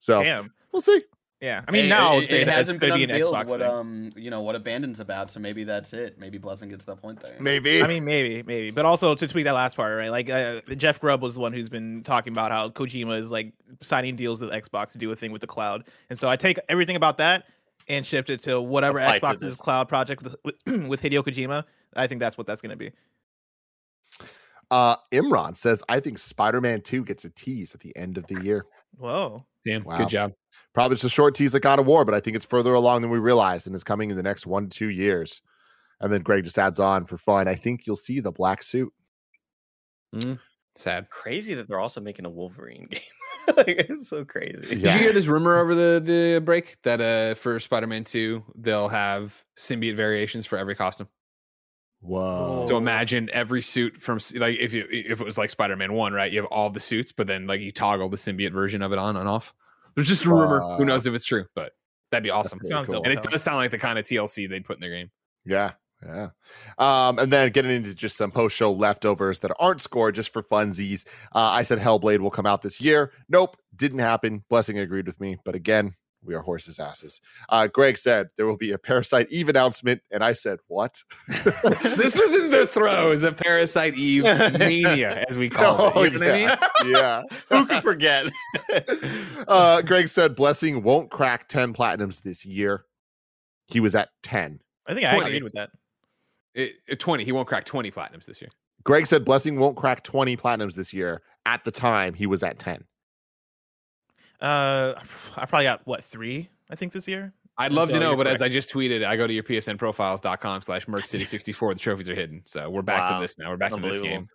So Damn. we'll see. Yeah. I mean, It- now I it, it hasn't been to be an unveiled Xbox what thing. um you know what Abandon's about, so maybe that's it. Maybe Blessing gets to that point there. Maybe. I mean, maybe, maybe, but also to tweak that last part, right? Like uh, Jeff Grubb was the one who's been talking about how Kojima is like signing deals with Xbox to do a thing with the cloud, and so I take everything about that and shift it to whatever Apply Xbox's this. cloud project with, with Hideo Kojima. I think that's what that's going to be. uh, Imran says, I think Spider Man 2 gets a tease at the end of the year. Whoa, Damn, Wow. good job. Probably just a short tease that God of War, but I think it's further along than we realized and is coming in the next one to two years. And then Greg just adds on for fun. I think you'll see the black suit. Sad. crazy that they're also making a Wolverine game. like, it's so crazy. Yeah. Did you hear this rumor over the the break that uh for Spider-Man 2 they'll have symbiote variations for every costume? Whoa. So imagine every suit from like if you if it was like Spider-Man 1, right? You have all the suits, but then like you toggle the symbiote version of it on and off. There's just a rumor. Who knows if it's true, but that'd be awesome. pretty sounds cool. And it does sound like the kind of TLC they'd put in their game. Yeah. Yeah. Um, and then getting into just some post show leftovers that aren't scored just for funsies. Uh, I said Hellblade will come out this year. Nope, didn't happen. Blessing agreed with me. But again, we are horses' asses. Uh, Greg said there will be a Parasite Eve announcement. And I said, what? this is in the throes of Parasite Eve mania, as we call Oh, it. You know what I mean? yeah. Who could forget? uh, Greg said Blessing won't crack 10 platinums this year. He was at 10. I think I Twenty. agreed with that. It, it- 20. He won't crack 20 platinums this year. Greg said Blessing won't crack 20 platinums this year. At the time, he was at 10. Uh, I probably got what three? I think this year. I'd love So to know, you're but as. I just tweeted, I go to your psnprofiles.com slash merccity64. The trophies are hidden. So we're back Wow. to this now. We're back to this game.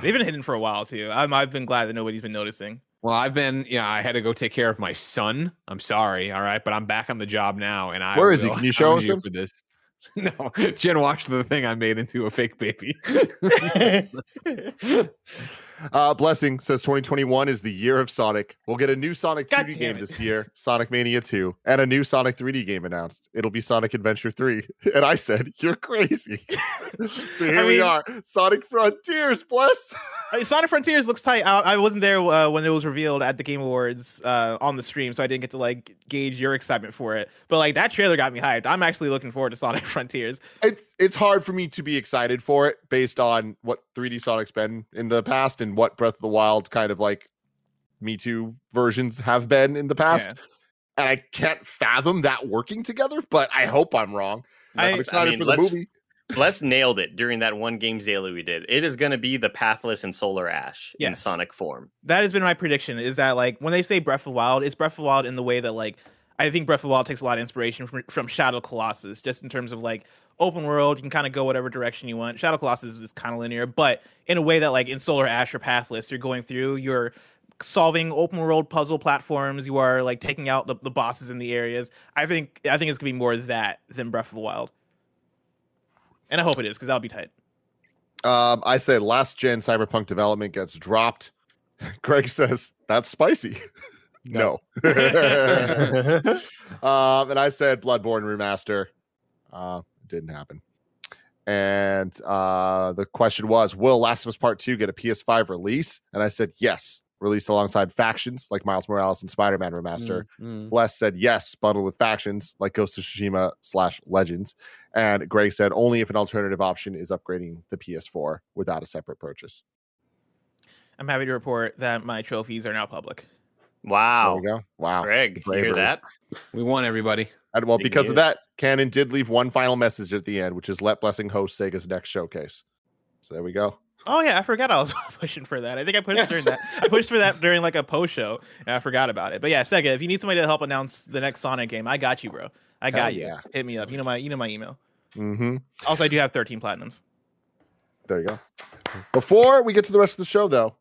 They've been hidden for a while too. I'm, I've been glad that nobody's been noticing. Well, I've been, you know, I had to go take care of my son. I'm sorry. All right. But I'm back on the job now. And I Where is he? Can you show us you him? for this? No, Jen watched the thing I made into a fake baby. Uh, Blessing says 2021 is the year of Sonic. We'll get a new Sonic God 2D game it. this year, Sonic Mania 2, and a new Sonic 3D game announced. It'll be Sonic Adventure 3. And I said, You're crazy. so here I we mean- are. Sonic Frontiers, bless. I mean, Sonic Frontiers looks tight. I, I wasn't there uh, when it was revealed at the Game Awards uh, on the stream, so I didn't get to like gauge your excitement for it. But like that trailer got me hyped. I'm actually looking forward to Sonic Frontiers. It's it's hard for me to be excited for it based on what 3D Sonic's been in the past and what Breath of the Wild kind of like Me Too versions have been in the past. Yeah. And I can't fathom that working together, but I hope I'm wrong. I- I'm excited I mean, for the let's- movie. Les nailed it during that one game daily we did. It is going to be the Pathless and Solar Ash in Sonic form. That has been my prediction. Is that like when they say Breath of the Wild, it's Breath of the Wild in the way that like I think Breath of the Wild takes a lot of inspiration from, from Shadow Colossus, just in terms of like open world. You can kind of go whatever direction you want. Shadow Colossus is kind of linear, but in a way that like in Solar Ash or Pathless, you're going through, you're solving open world puzzle platforms. You are like taking out the, the bosses in the areas. I think I think it's gonna be more that than Breath of the Wild, and I hope it is because that'll be tight. Um, I said last gen cyberpunk development gets dropped. Greg says that's spicy. no. um, and I said Bloodborne remaster. Uh, it didn't happen. And uh, the question was, will Last of Us Part 2 get a PS5 release? And I said yes. released alongside factions like Miles Morales and Spider Man Remaster. Mm, mm. Bless said yes, bundled with factions like Ghost of Tsushima slash Legends. And Greg said only if an alternative option is upgrading the PS4 without a separate purchase. I'm happy to report that my trophies are now public. There Wow. we go. Wow. Greg, you hear that? We won everybody. And well, because of that, Canon did leave one final message at the end, which is let Blessing host Sega's next showcase. So there we go. Oh yeah, I forgot I was pushing for that. I think I pushed during that. I pushed for that during like a post show, and I forgot about it. But yeah, Sega, if you need somebody to help announce the next Sonic game, I got you, bro. I got you. yeah. Hit me up. You know my you know my email. hmm Also, I do have 13 platinums. There you go. Before we get to the rest of the show, though,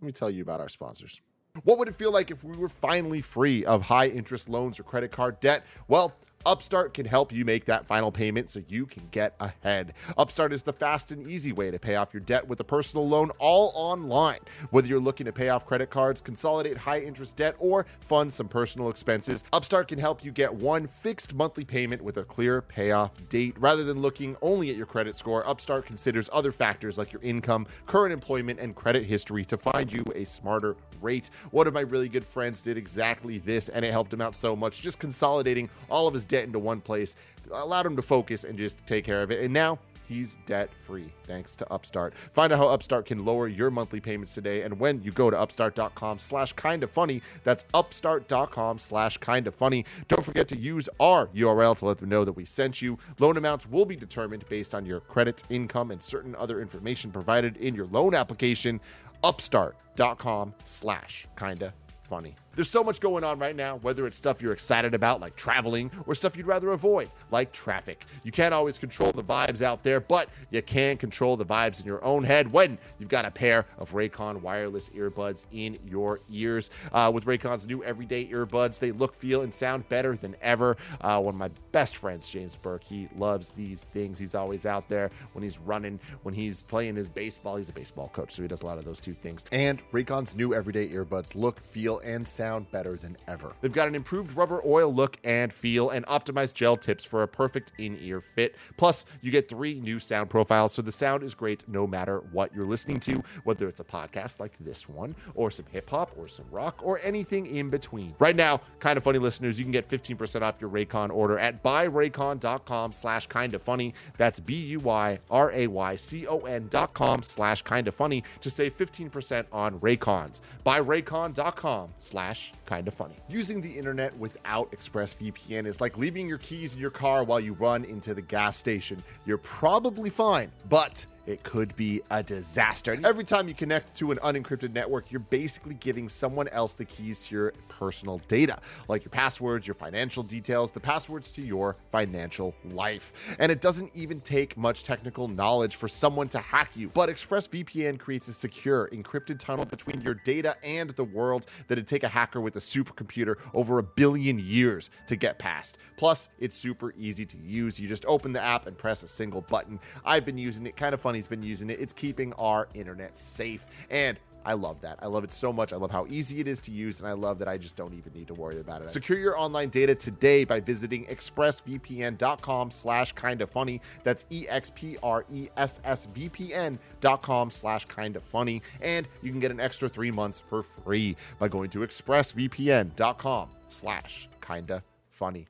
let me tell you about our sponsors. What would it feel like if we were finally free of high interest loans or credit card debt? Well, Upstart can help you make that final payment so you can get ahead. Upstart is the fast and easy way to pay off your debt with a personal loan all online. Whether you're looking to pay off credit cards, consolidate high interest debt, or fund some personal expenses, Upstart can help you get one fixed monthly payment with a clear payoff date. Rather than looking only at your credit score, Upstart considers other factors like your income, current employment, and credit history to find you a smarter rate. One of my really good friends did exactly this, and it helped him out so much. Just consolidating all of his debt into one place allowed him to focus and just take care of it. And now he's debt free thanks to Upstart. Find out how Upstart can lower your monthly payments today. And when you go to upstart.com slash kind of funny, that's upstart.com slash kind of funny. Don't forget to use our URL to let them know that we sent you. Loan amounts will be determined based on your credit, income, and certain other information provided in your loan application. Upstart.com slash kinda funny. There's so much going on right now, whether it's stuff you're excited about, like traveling, or stuff you'd rather avoid, like traffic. You can't always control the vibes out there, but you can control the vibes in your own head when you've got a pair of Raycon wireless earbuds in your ears. Uh, with Raycon's new everyday earbuds, they look, feel, and sound better than ever. Uh, one of my best friends, James Burke, he loves these things. He's always out there when he's running, when he's playing his baseball. He's a baseball coach, so he does a lot of those two things. And Raycon's new everyday earbuds look, feel, and sound better than ever. They've got an improved rubber oil look and feel and optimized gel tips for a perfect in ear fit. Plus, you get three new sound profiles, so the sound is great no matter what you're listening to, whether it's a podcast like this one, or some hip hop, or some rock, or anything in between. Right now, kind of funny listeners, you can get 15% off your Raycon order at buyraycon.com slash kind of funny. That's B U Y R A Y C O N dot com slash kind of funny to save 15% on Raycons. Buyraycon.com slash kind of funny. Using the internet without ExpressVPN is like leaving your keys in your car while you run into the gas station. You're probably fine, but it could be a disaster. Every time you connect to an unencrypted network, you're basically giving someone else the keys to your personal data, like your passwords, your financial details, the passwords to your financial life. And it doesn't even take much technical knowledge for someone to hack you. But ExpressVPN creates a secure, encrypted tunnel between your data and the world that'd take a hacker with a supercomputer over a billion years to get past. Plus, it's super easy to use. You just open the app and press a single button. I've been using it. Kind of funny's been using it. It's keeping our internet safe. And I love that. I love it so much. I love how easy it is to use, and I love that I just don't even need to worry about it. Secure your online data today by visiting expressvpn.com slash kind of funny. That's E-X-P-R-E-S-S-V-P-N dot com slash kind of funny. And you can get an extra three months for free by going to expressvpn.com slash kinda funny.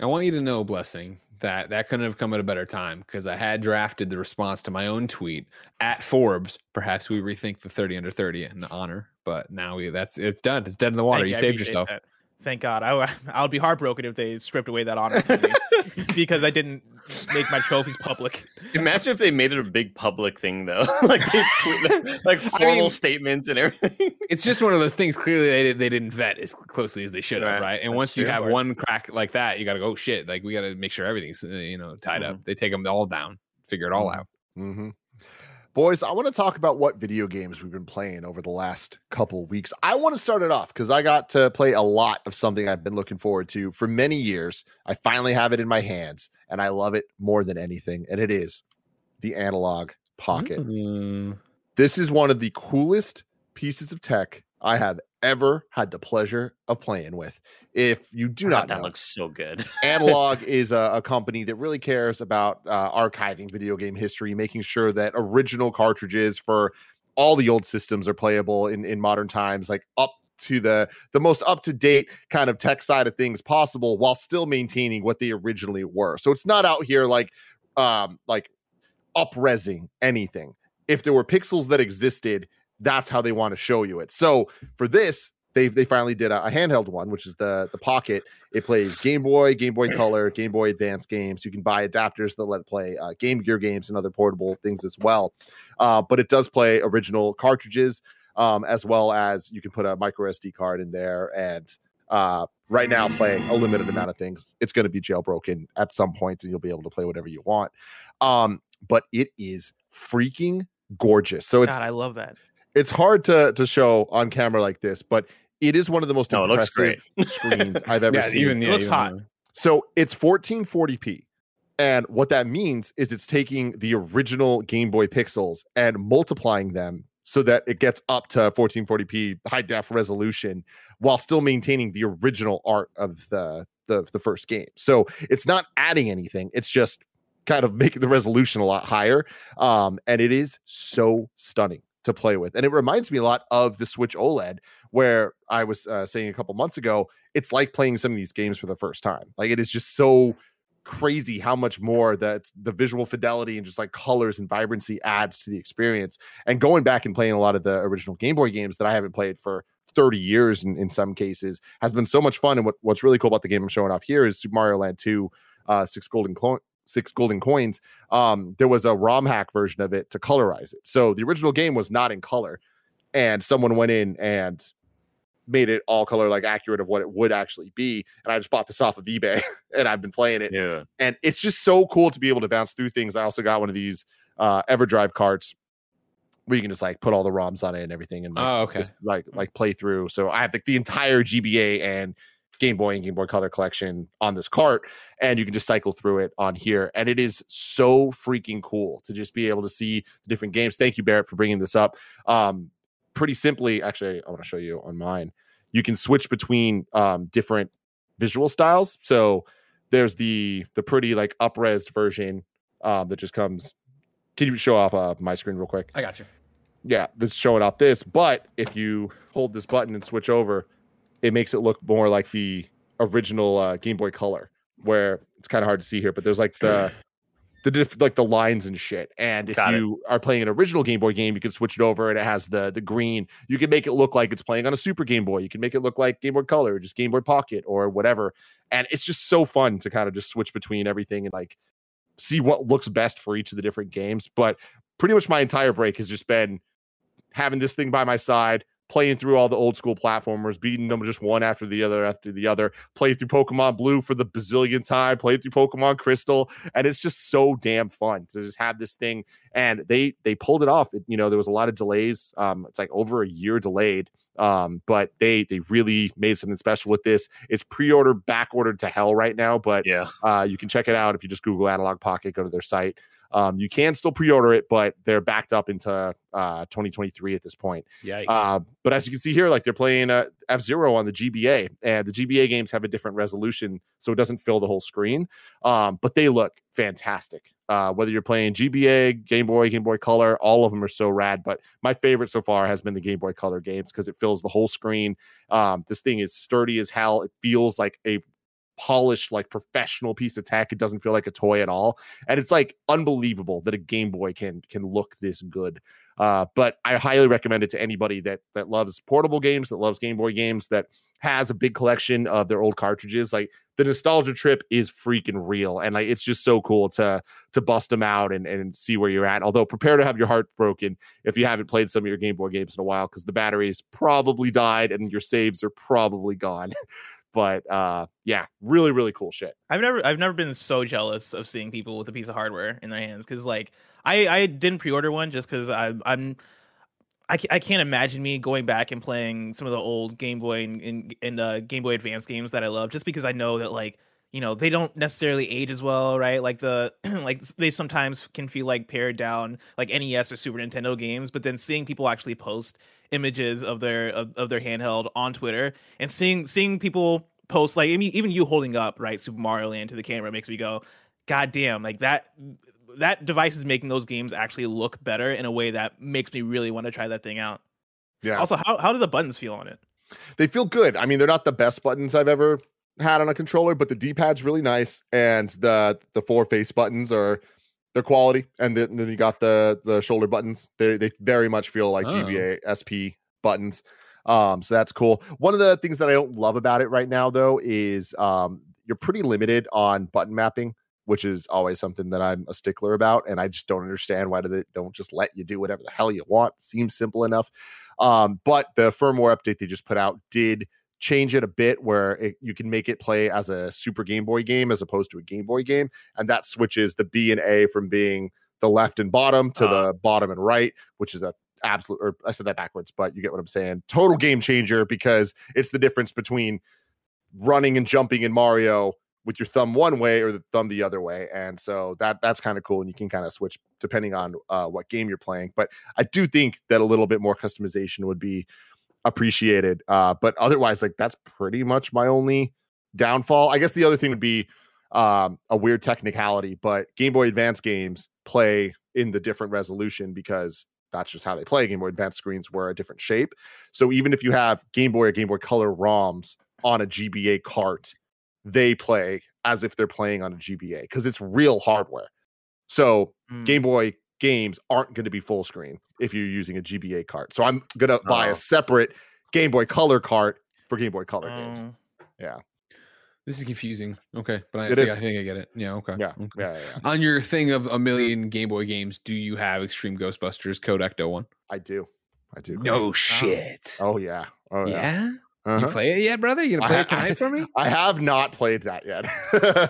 I want you to know, Blessing, that that couldn't have come at a better time because I had drafted the response to my own tweet at Forbes. Perhaps we rethink the 30 under 30 in the honor, but now we that's it's done. It's dead in the water. Thank you I saved yourself. that. Thank God. I, I would be heartbroken if they stripped away that honor me because I didn't make my trophies public. Imagine if they made it a big public thing though, like they tweet, like formal mean- statements and everything. It's just one of those things. Clearly, they, they didn't vet as closely as they should have, Right. right? And That's once you have one crack like that, you got to go, oh, shit, like we got to make sure everything's, uh, you know, tied up. They take them all down, figure it all out. Mm-hmm. Boys, I want to talk about what video games we've been playing over the last couple weeks. I want to start it off because I got to play a lot of something I've been looking forward to for many years. I finally have it in my hands, and I love it more than anything. And it is the Analogue Pocket. Mm. This is one of the coolest pieces of tech I have ever had the pleasure of playing with. If you do not that know, looks so good. Analogue is a, a company that really cares about uh, archiving video game history, making sure that original cartridges for all the old systems are playable in in modern times, like up to the the most up to date kind of tech side of things possible, while still maintaining what they originally were. So it's not out here like um like upresing anything. If there were pixels that existed, that's how they want to show you it. So for this, they they finally did a, a, handheld one, which is the the Pocket. It plays Game Boy, Game Boy Color, Game Boy Advance games. You can buy adapters that let it play uh, Game Gear games and other portable things as well. Uh, but it does play original cartridges, um, as well as you can put a micro SD card in there and. Uh, right now, play a limited amount of things. It's going to be jailbroken at some point, and you'll be able to play whatever you want. Um, but it is freaking gorgeous. So it's God, I love that. It's hard to to show on camera like this, but it is one of the most no, impressive screens I've ever yeah, seen. Even, yeah, it looks even, hot. So it's 1440p. And what that means is it's taking the original Game Boy pixels and multiplying them so that it gets up to 1440p high def resolution while still maintaining the original art of the, the the first game. So it's not adding anything. It's just kind of making the resolution a lot higher. Um, and it is so stunning to play with. And it reminds me a lot of the Switch OLED, where I was uh, saying a couple months ago, it's like playing some of these games for the first time. Like it is just so crazy how much more that the visual fidelity and just like colors and vibrancy adds to the experience. And going back and playing a lot of the original Game Boy games that I haven't played for 30 years in, in some cases has been so much fun. And what, what's really cool about the game I'm showing off here is Super Mario Land 2, uh, Six Golden Clo- six golden coins, um, there was a ROM hack version of it to colorize it. So the original game was not in color, and someone went in and made it all color like accurate of what it would actually be. And I just bought this off of eBay and I've been playing it. Yeah. And it's just so cool to be able to bounce through things. I also got one of these uh EverDrive carts where you can just like put all the ROMs on it and everything and like, Oh, okay. just, like like play through. So I have like the entire GBA and Game Boy and Game Boy Color collection on this cart, and you can just cycle through it on here. And it is so freaking cool to just be able to see the different games. Thank you, Barrett, for bringing this up. Um, pretty simply, actually, I want to show you on mine. You can switch between um, different visual styles. So there's the the pretty like upresed version um, that just comes. Can you show off uh, my screen real quick? I got you. yeah, that's showing off this. But if you hold this button and switch over, it makes it look more like the original uh, Game Boy Color, where it's kind of hard to see here, but there's like the the diff- like the lines and shit. And if Got it. you are playing an original Game Boy game, you can switch it over and it has the the green. You can make it look like it's playing on a Super Game Boy. You can make it look like Game Boy Color, or just Game Boy Pocket, or whatever. And it's just so fun to kind of just switch between everything and like see what looks best for each of the different games. But pretty much my entire break has just been having this thing by my side, playing through all the old school platformers, beating them just one after the other after the other, play through Pokemon Blue for the bazillion time, play through Pokemon Crystal, and it's just so damn fun to just have this thing. And they they pulled it off. It, you know, there was a lot of delays. Um, it's like over a year delayed. Um, but they they really made something special with this. It's pre-order back ordered to hell right now, but Yeah. uh, you can check it out if you just Google Analogue Pocket, go to their site. Um, you can still pre-order it, but they're backed up into uh, 2023 at this point. Yikes. Uh, but as you can see here, like they're playing uh, F Zero on the GBA, and the GBA games have a different resolution, so it doesn't fill the whole screen. Um, but they look fantastic. Uh, whether you're playing GBA, Game Boy, Game Boy Color, all of them are so rad. But my favorite so far has been the Game Boy Color games because it fills the whole screen. Um, this thing is sturdy as hell. It feels like a polished, like professional piece of tech. It doesn't feel like a toy at all, and it's like unbelievable that a Game Boy can can look this good. Uh, but I highly recommend it to anybody that that loves portable games, that loves Game Boy games, that has a big collection of their old cartridges. Like the nostalgia trip is freaking real, and like it's just so cool to to bust them out and and see where you're at. Although prepare to have your heart broken if you haven't played some of your Game Boy games in a while, because the batteries probably died and your saves are probably gone. but uh, yeah, really really cool shit. I've never I've never been so jealous of seeing people with a piece of hardware in their hands because like I I didn't pre-order one just because I I'm I, I can't imagine me going back and playing some of the old Game Boy and, and, and uh, Game Boy Advance games that I love just because I know that like you know they don't necessarily age as well right like the like they sometimes can feel like pared down like NES or Super Nintendo games but then seeing people actually post images of their of, of their handheld on Twitter and seeing seeing people post like I mean, even you holding up right Super Mario Land to the camera makes me go, God damn, like that that device is making those games actually look better in a way that makes me really want to try that thing out. Yeah. Also, how how do the buttons feel on it? they feel good. I mean, they're not the best buttons I've ever had on a controller, but the D-pad's really nice, and the the four face buttons are they're quality. And then, then you got the the shoulder buttons. They they very much feel like Oh. GBA SP buttons. Um, so that's cool. One of the things that I don't love about it right now, though, is um, you're pretty limited on button mapping, which is always something that I'm a stickler about, and I just don't understand why do they don't just let you do whatever the hell you want. Seems simple enough. Um, but the firmware update they just put out did change it a bit where it, you can make it play as a Super Game Boy game as opposed to a Game Boy game, and that switches the B and A from being the left and bottom to Ah. the bottom and right, which is a absolute. Or I said that backwards, but you get what I'm saying. Total game changer because it's the difference between running and jumping in Mario with your thumb one way or the thumb the other way, and so that that's kind of cool, and you can kind of switch depending on uh, what game you're playing. But I do think that a little bit more customization would be appreciated. Uh, but otherwise, like that's pretty much my only downfall. I guess the other thing would be um, a weird technicality, but Game Boy Advance games play in the different resolution because that's just how they play. Game Boy Advance screens were a different shape. So even if you have Game Boy or Game Boy Color ROMs on a GBA cart, they play as if they're playing on a GBA because it's real hardware. So Mm. Game Boy games aren't going to be full screen if you're using a GBA cart. So I'm going to buy Oh. a separate Game Boy Color cart for Game Boy Color games. Oh. Yeah. This is confusing. Okay, but I, It think. I think I get it. Yeah. Okay. Yeah, okay. yeah, yeah, yeah. On your thing of a million Game Boy games, do you have Extreme Ghostbusters Code Ecto one? I do. I do. No shit. Oh yeah. Oh yeah. yeah. Uh-huh. You play it yet, brother? You gonna play I- it tonight for me? I have not played that yet.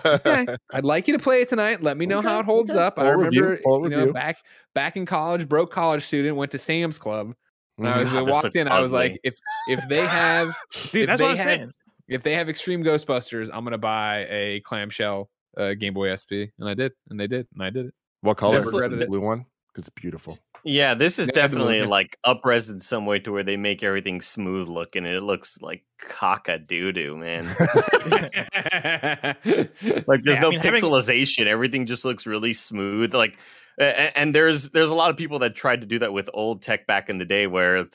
okay. I'd like you to play it tonight. Let me know how it holds okay. up. I Full review, remember, you know, back back in college, broke college student, went to Sam's Club. And I was Mhm. God, walked in. I was like, if if they have Dude, If that's they what I'm had- saying. if they have Extreme Ghostbusters, I'm gonna buy a clamshell uh, Game Boy SP, and I did, and they did, and I did it. What color is it? The blue one? Because it's beautiful. Yeah, this is Yeah, the definitely like upres in some way to where they make everything smooth looking and it looks like cock a doo doo, man. like there's Yeah, I no mean, having- pixelization. Everything just looks really smooth. Like and there's there's a lot of people that tried to do that with old tech back in the day where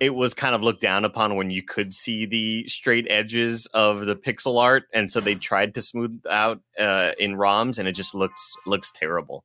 it was kind of looked down upon when you could see the straight edges of the pixel art and so they tried to smooth out uh, in ROMs and it just looks looks terrible.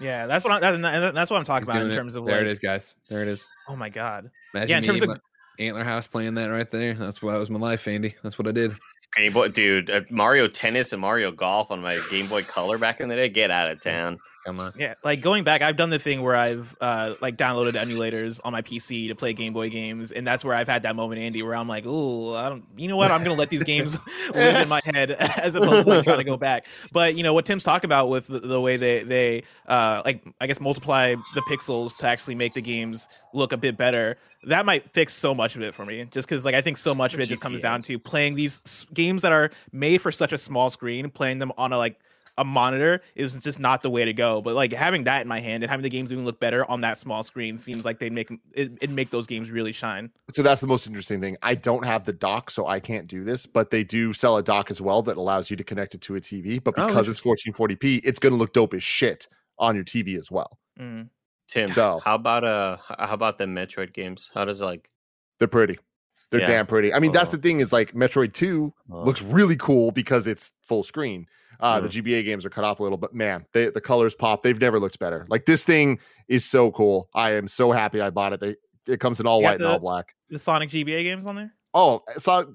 Yeah, that's what I, that, that's what I'm talking He's about in doing it. terms of there like. it is, guys. There it is. Oh my god. Imagine Yeah, in terms of- my Antler House playing that right there. That's what that was my life, Andy. That's what I did. Game Boy, dude, uh, Mario Tennis and Mario Golf on my Game Boy Color back in the day. Get out of town. Come on. Yeah, like going back, I've done the thing where I've uh like downloaded emulators on my PC to play Game Boy games, and that's where I've had that moment, Andy, where I'm like, "Ooh, I don't, you know what? I'm gonna let these games live in my head as opposed to like, trying to go back." But you know what Tim's talking about with the, the way they they uh like I guess multiply the pixels to actually make the games look a bit better. That might fix so much of it for me, just because like I think so much of it just comes down to playing these games that are made for such a small screen, playing them on a like a monitor is just not the way to go. But like having that in my hand and having the games even look better on that small screen seems like they'd make it, it'd make those games really shine. So that's the most interesting thing. I don't have the dock, so I can't do this, but they do sell a dock as well that allows you to connect it to a TV. But Oh, because it's 1440p, it's going to look dope as shit on your TV as well. Mm. Tim, So- how about uh, how about the Metroid games? How does like They're pretty. They're Yeah. damn pretty. I mean, that's Oh. the thing is like Metroid 2 uh, looks really cool because it's full screen. Uh, The Mm. GBA games are cut off a little, but man, they, the colors pop. They've never looked better. Like this thing is so cool. I am so happy I bought it. They, it comes in all You got white and all black. The Sonic GBA games on there? Oh, so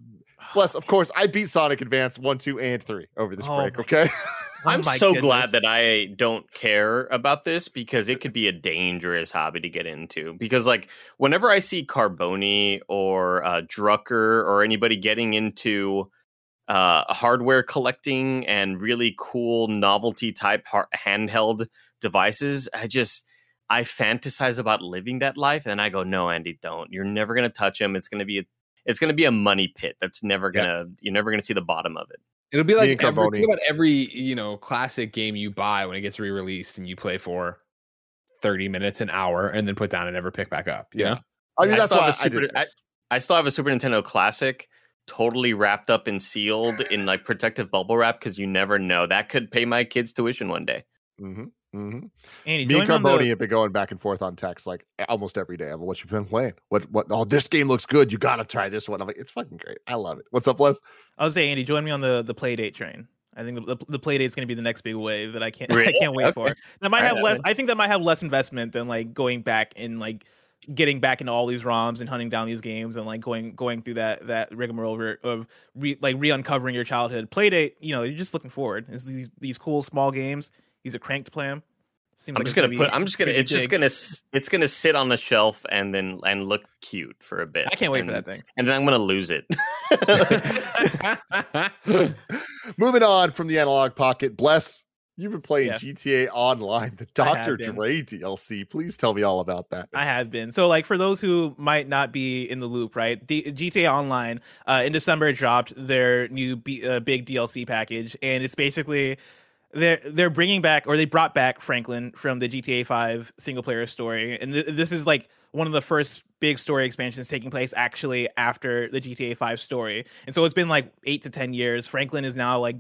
plus, of course, I beat Sonic Advance one, two, and three over this Oh break. Okay. Oh I'm so goodness. glad that I don't care about this because it could be a dangerous hobby to get into. Because like whenever I see Carboni or uh, Drucker or anybody getting into uh, hardware collecting and really cool novelty type har- handheld devices, I just I fantasize about living that life, and I go, no, Andy, don't. You're never gonna touch them. It's gonna be a it's gonna be a money pit. That's never gonna you're never gonna see the bottom of it. It'll be like every, think about every you know classic game you buy when it gets re-released and you play for thirty minutes, an hour, and then put down and never pick back up. you Yeah. know? I mean, I that's why have a I did Super- this. I still have a Super Nintendo Classic, totally wrapped up and sealed in like protective bubble wrap because you never know that could pay my kids tuition one day. mm-hmm, mm-hmm. Andy, Me and me on the- Carboni have been going back and forth on text like almost every day. of what you've been playing. What what? Oh, this game looks good. You got to try this one. I'm like, it's fucking great. I love it. What's up, Les? I was say Andy, join me on the the Playdate train. I think the, the, the Playdate is going to be the next big wave that I can't I can't wait for. Okay. That might Alright, have less. I think that might have less investment than like going back and like getting back into all these ROMs and hunting down these games and like going going through that that rigmarole of, of re, like re uncovering your childhood. Playdate, you know, you're just looking forward. It's these these cool small games. These are cranked plan. Seems I'm like just it's gonna be put. I'm just gonna. pretty It's just gonna. s- It's gonna sit on the shelf and then and look cute for a bit. I can't wait and, for that thing. And then I'm gonna lose it. Moving on from the Analogue Pocket, bless. You've been playing Yes. GTA Online, the Dr. Dre DLC. Please tell me all about that. I have been. So, like, for those who might not be in the loop, right? D- GTA Online uh, in December dropped their new B- uh, big DLC package, and it's basically they're they're bringing back or they brought back Franklin from the GTA 5 single player story, and th- this is like one of the first big story expansions taking place actually after the GTA 5 story. And so it's been like 8 to 10 years. Franklin is now like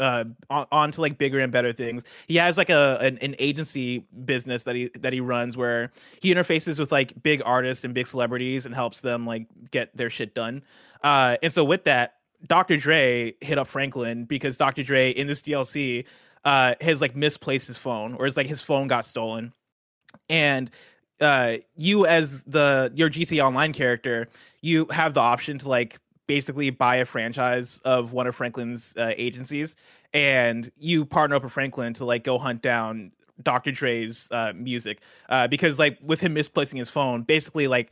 uh on, on to like bigger and better things. He has like a an, an agency business that he that he runs where he interfaces with like big artists and big celebrities and helps them like get their shit done. Uh and so with that Dr. Dre hit up Franklin because Dr. Dre in this DLC uh has like misplaced his phone or it's like his phone got stolen. And uh you as the your GTA online character, you have the option to like basically buy a franchise of one of Franklin's uh, agencies and you partner up with Franklin to like go hunt down Dr. Dre's uh, music uh, because like with him misplacing his phone, basically like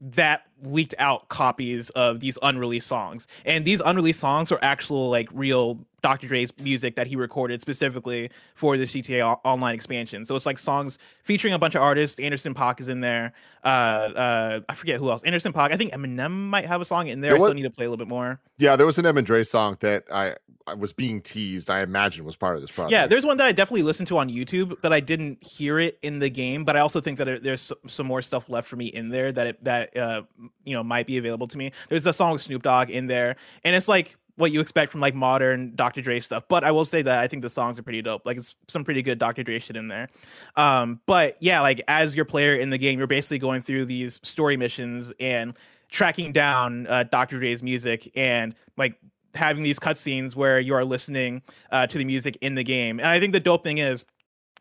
that leaked out copies of these unreleased songs, and these unreleased songs are actual like real Dr. Dre's music that he recorded specifically for the GTA Online expansion. So it's like songs featuring a bunch of artists. Anderson Paak is in there. Uh, uh, I forget who else. Anderson Paak. I think Eminem might have a song in there. There I still need to play a little bit more. Yeah, there was an M and Dre song that I, I was being teased. I imagine was part of this project. Yeah, there's one that I definitely listened to on YouTube, but I didn't hear it in the game. But I also think that there's some more stuff left for me in there that it, that uh, you know might be available to me. There's a song with Snoop Dogg in there, and it's like what you expect from like modern Dr. Dre stuff. But I will say that I think the songs are pretty dope. Like it's some pretty good Dr. Dre shit in there. Um, but yeah, like as your player in the game, you're basically going through these story missions and tracking down uh, Dr. Dre's music and like having these cutscenes where you are listening uh, to the music in the game. And I think the dope thing is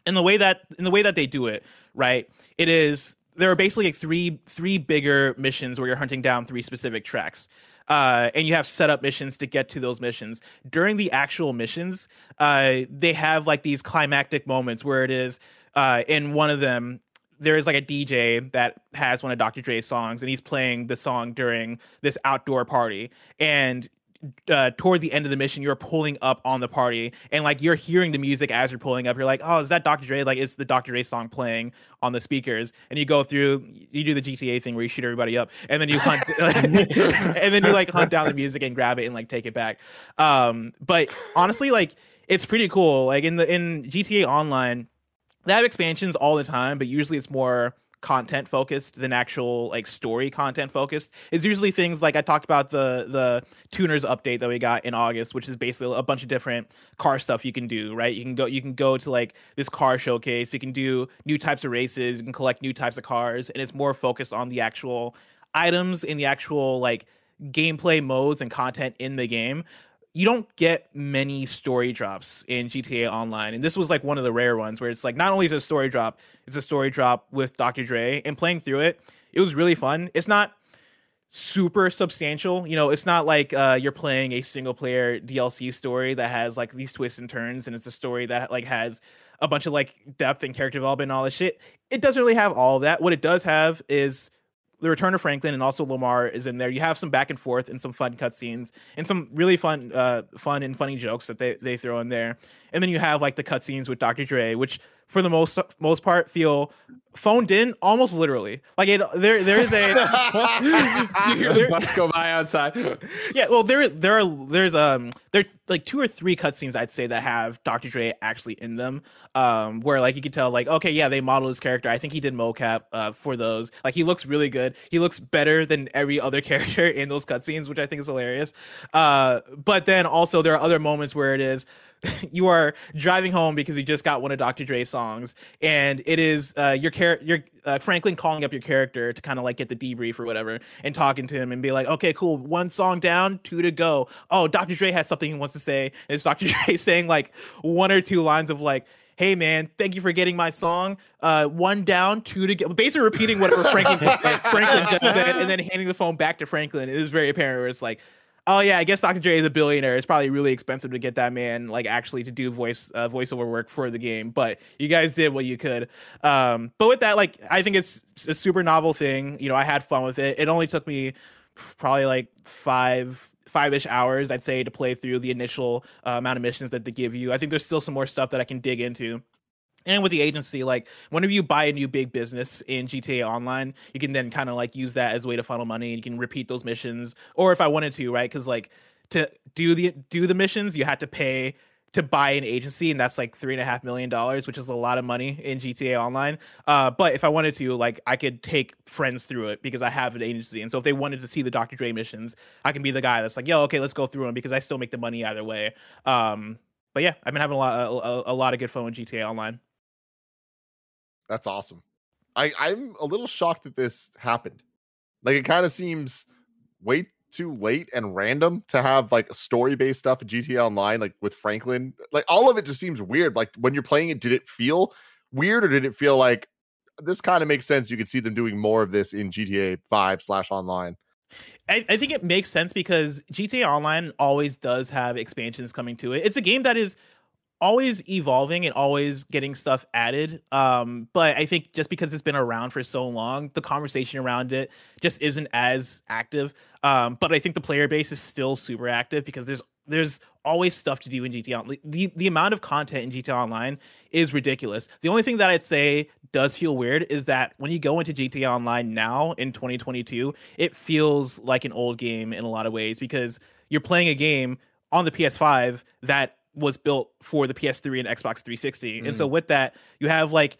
in the way that in the way that they do it, right? It is there are basically like three three bigger missions where you're hunting down three specific tracks. Uh, and you have setup missions to get to those missions. During the actual missions, uh, they have like these climactic moments where it is uh, in one of them there is like a DJ that has one of Dr. Dre's songs, and he's playing the song during this outdoor party. And uh, toward the end of the mission, you're pulling up on the party, and like you're hearing the music as you're pulling up. You're like, "Oh, is that Dr. Dre?" Like, it's the Dr. Dre song playing on the speakers. And you go through, you do the GTA thing where you shoot everybody up, and then you hunt, and then you like hunt down the music and grab it and like take it back. Um, but honestly, like it's pretty cool. Like in the in GTA Online, they have expansions all the time, but usually it's more content focused than actual like story content focused. It's usually things like I talked about the the tuners update that we got in August, which is basically a bunch of different car stuff you can do, right? You can go you can go to like this car showcase, you can do new types of races, you can collect new types of cars, and it's more focused on the actual items in the actual like gameplay modes and content in the game you don't get many story drops in GTA Online. And this was like one of the rare ones where it's like not only is it a story drop, it's a story drop with Dr. Dre. And playing through it, it was really fun. It's not super substantial. You know, it's not like uh, you're playing a single player DLC story that has like these twists and turns and it's a story that like has a bunch of like depth and character development and all this shit. It doesn't really have all that. What it does have is the return of Franklin and also Lamar is in there. You have some back and forth and some fun cutscenes and some really fun, uh, fun and funny jokes that they, they throw in there. And then you have like the cutscenes with Dr. Dre, which for the most most part feel phoned in almost literally. Like it, there there is a you hear the bus go by outside. yeah. Well, there there are there's um there like two or three cutscenes I'd say that have Dr. Dre actually in them. Um, where like you can tell like okay yeah they modeled his character. I think he did mocap uh for those. Like he looks really good. He looks better than every other character in those cutscenes, which I think is hilarious. Uh, but then also there are other moments where it is you are driving home because you just got one of Dr. Dre's songs, and it is uh, your character, your uh, Franklin calling up your character to kind of like get the debrief or whatever, and talking to him and be like, okay, cool, one song down, two to go. Oh, Dr. Dre has something he wants to say. And it's Dr. Dre saying like one or two lines of like. Hey man, thank you for getting my song. Uh, one down, two to go. Basically repeating whatever Franklin Franklin just said, and then handing the phone back to Franklin. It is very apparent where it's like, oh yeah, I guess Dr. Dre is a billionaire. It's probably really expensive to get that man like actually to do voice uh, voiceover work for the game. But you guys did what you could. Um, but with that, like I think it's a super novel thing. You know, I had fun with it. It only took me probably like five five-ish hours i'd say to play through the initial uh, amount of missions that they give you i think there's still some more stuff that i can dig into and with the agency like whenever you buy a new big business in gta online you can then kind of like use that as a way to funnel money and you can repeat those missions. Or if i wanted to right? Because like to do the do the missions you had to pay to buy an agency and that's like three and a half million dollars which is a lot of money in gta online. Uh, but if i wanted to like i could take friends through it because i have an agency. And so if they wanted to see the dr dre missions i can be the guy that's like yo okay let's go through them because i still make the money either way. Um, but yeah i've been having a lot a, a, a lot of good fun with gta online That's awesome. I I'm a little shocked that this happened. Like it kind of seems way too late and random to have like a story based stuff in GTA Online, like with Franklin. Like all of it just seems weird. Like when you're playing it, did it feel weird or did it feel like this kind of makes sense? You could see them doing more of this in GTA Five slash Online. I, I think it makes sense because GTA Online always does have expansions coming to it. It's a game that is always evolving and always getting stuff added. Um, but I think just because it's been around for so long, the conversation around it just isn't as active. Um, but I think the player base is still super active because there's there's always stuff to do in GTA. On- The the amount of content in GTA Online is ridiculous. The only thing that I'd say does feel weird is that when you go into GTA Online now in 2022, it feels like an old game in a lot of ways because you're playing a game on the PS5 that was built for the PS3 and Xbox 360. And so with that, you have like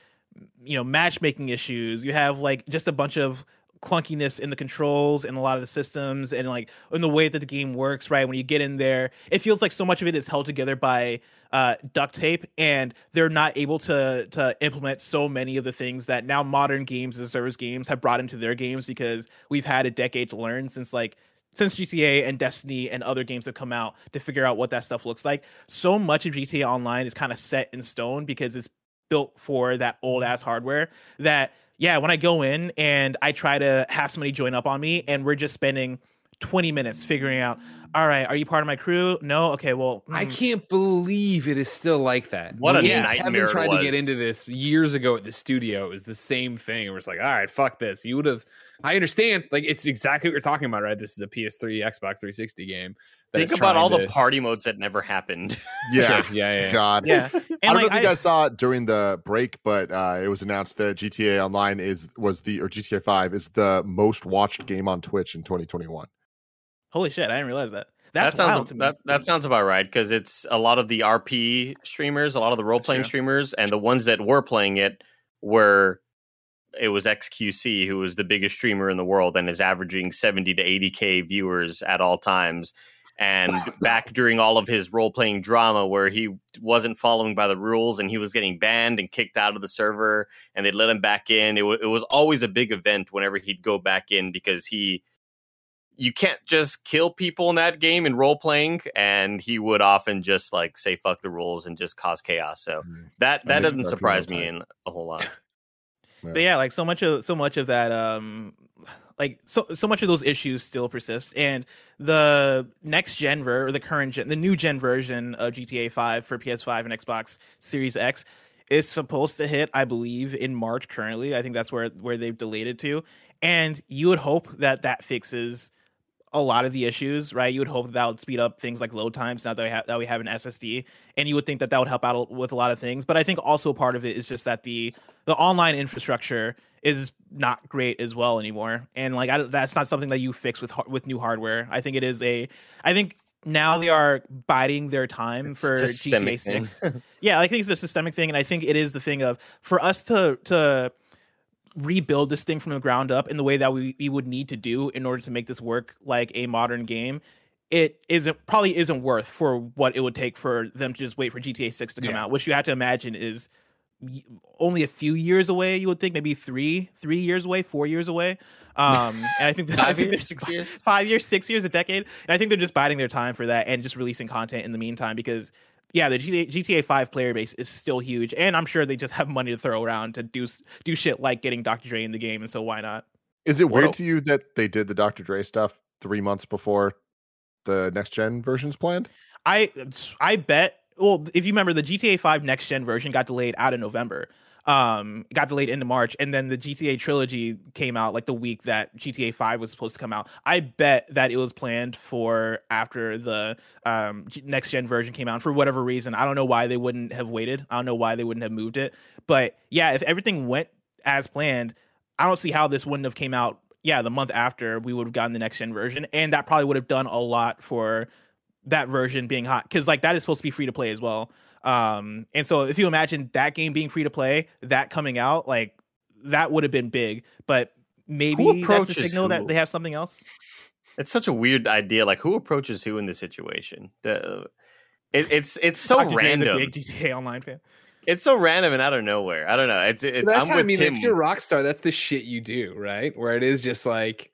you know matchmaking issues. You have like just a bunch of clunkiness in the controls and a lot of the systems and like in the way that the game works right when you get in there it feels like so much of it is held together by uh, duct tape and they're not able to to implement so many of the things that now modern games and service games have brought into their games because we've had a decade to learn since like since GTA and Destiny and other games have come out to figure out what that stuff looks like. So much of GTA Online is kind of set in stone because it's built for that old ass hardware that yeah, when I go in and I try to have somebody join up on me and we're just spending 20 minutes figuring out, all right, are you part of my crew? No? Okay, well, I hmm, can't believe it is still like that. What a Me and nightmare it Kevin tried to was. get into this years ago at the studio. It was the same thing. It was like, all right, fuck this. You would have. I understand. Like it's exactly what you're talking about, right? This is a PS3, Xbox 360 game. Think about all trying the party modes that never happened. Yeah, Sure, yeah, yeah. God. yeah. I don't know like, if you I- guys saw it during the break, but uh, it was announced that GTA Online is was the or GTA Five is the most watched game on Twitch in 2021. holy shit, I didn't realize that. That's that wild sounds to me. that, that sounds about right because it's a lot of the RP streamers, a lot of the role playing streamers, and the ones that were playing it were it was XQC who was the biggest streamer in the world and is averaging 70 to 80k viewers at all times. And back during all of his role playing drama, where he wasn't following by the rules and he was getting banned and kicked out of the server, and they'd let him back in, it, w- it was always a big event whenever he'd go back in because he you can't just kill people in that game in role playing and he would often just like say fuck the rules and just cause chaos. So that That that doesn't surprise me in a whole lot but yeah like so much of so much of that um like so so much of those issues still persist. And the next gen ver or the current gen the new gen version of gta 5 for ps5 and xbox series x is supposed to hit i believe in march currently. I think that's where where they've delayed it to. And you would hope that that fixes a lot of the issues, right? You would hope that, that would speed up things like load times now that we have that we have an SSD, and you would think that that would help out with a lot of things. But I think also part of it is just that the the online infrastructure is not great as well anymore, and like I, that's not something that you fix with with new hardware. I think it is a, I think now they are biding their time It's for GTA. Six. yeah, I think it's a systemic thing, and I think it is the thing of for us to to rebuild this thing from the ground up in the way that we, we would need to do in order to make this work like a modern game it isn't probably isn't worth for what it would take for them to just wait for GTA 6 to come Yeah. out, which you have to imagine is only a few years away. You would think maybe three, three years away, four years away. Um, and I think that, I Five think years, six years? five years, six years, a decade. And I think they're just biding their time for that and just releasing content in the meantime because yeah, the GTA, GTA 5 player base is still huge, and I'm sure they just have money to throw around to do do shit like getting Dr. Dre in the game, and so why not? Is it weird to you that they did the Dr. Dre stuff three months before the next gen versions planned? I I bet. Well, if you remember, the GTA 5 next gen version got delayed out of November. Um, got delayed into March, and then the GTA trilogy came out like the week that GTA 5 was supposed to come out. I bet that it was planned for after the um next gen version came out for whatever reason. I don't know why they wouldn't have waited. I don't know why they wouldn't have moved it. But yeah, if everything went as planned, I don't see how this wouldn't have came out. Yeah, the month after we would have gotten the next gen version, and that probably would have done a lot for that version being hot because like that is supposed to be free to play as well. Um, and so if you imagine that game being free to play, that coming out, like that would have been big. But maybe that's a approaches signal who? that they have something else. It's such a weird idea. Like who approaches who in this situation? The, it, it's it's so Dr. A random. GTA Online fan. It's so random and out of nowhere. I don't know. It's it, that's I'm how with I mean. Tim. If you're a rock star, that's the shit you do, right? Where it is just like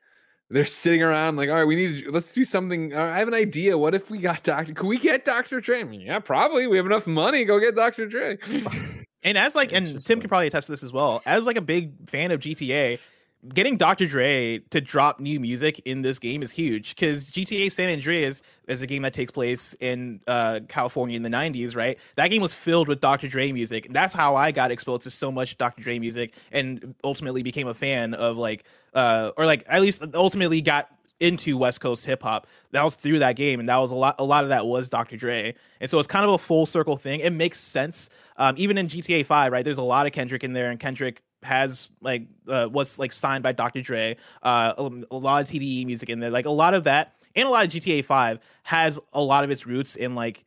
they're sitting around, like, all right, we need to let's do something. Uh, I have an idea. What if we got Doctor? Can we get Doctor Dre? I mean, yeah, probably. We have enough money. Go get Doctor Dre. And as like, and Tim can probably attest to this as well. As like a big fan of GTA, getting Dr. Dre to drop new music in this game is huge because GTA San Andreas is a game that takes place in uh, California in the 90s, right? That game was filled with Dr. Dre music. That's how I got exposed to so much Dr. Dre music and ultimately became a fan of like, uh, or like at least ultimately got into West Coast hip hop. That was through that game, and that was a lot. A lot of that was Dr. Dre, and so it's kind of a full circle thing. It makes sense. Um, even in GTA Five, right? There's a lot of Kendrick in there, and Kendrick has like uh, was like signed by Dr. Dre. Uh, a, a lot of TDE music in there, like a lot of that, and a lot of GTA Five has a lot of its roots in like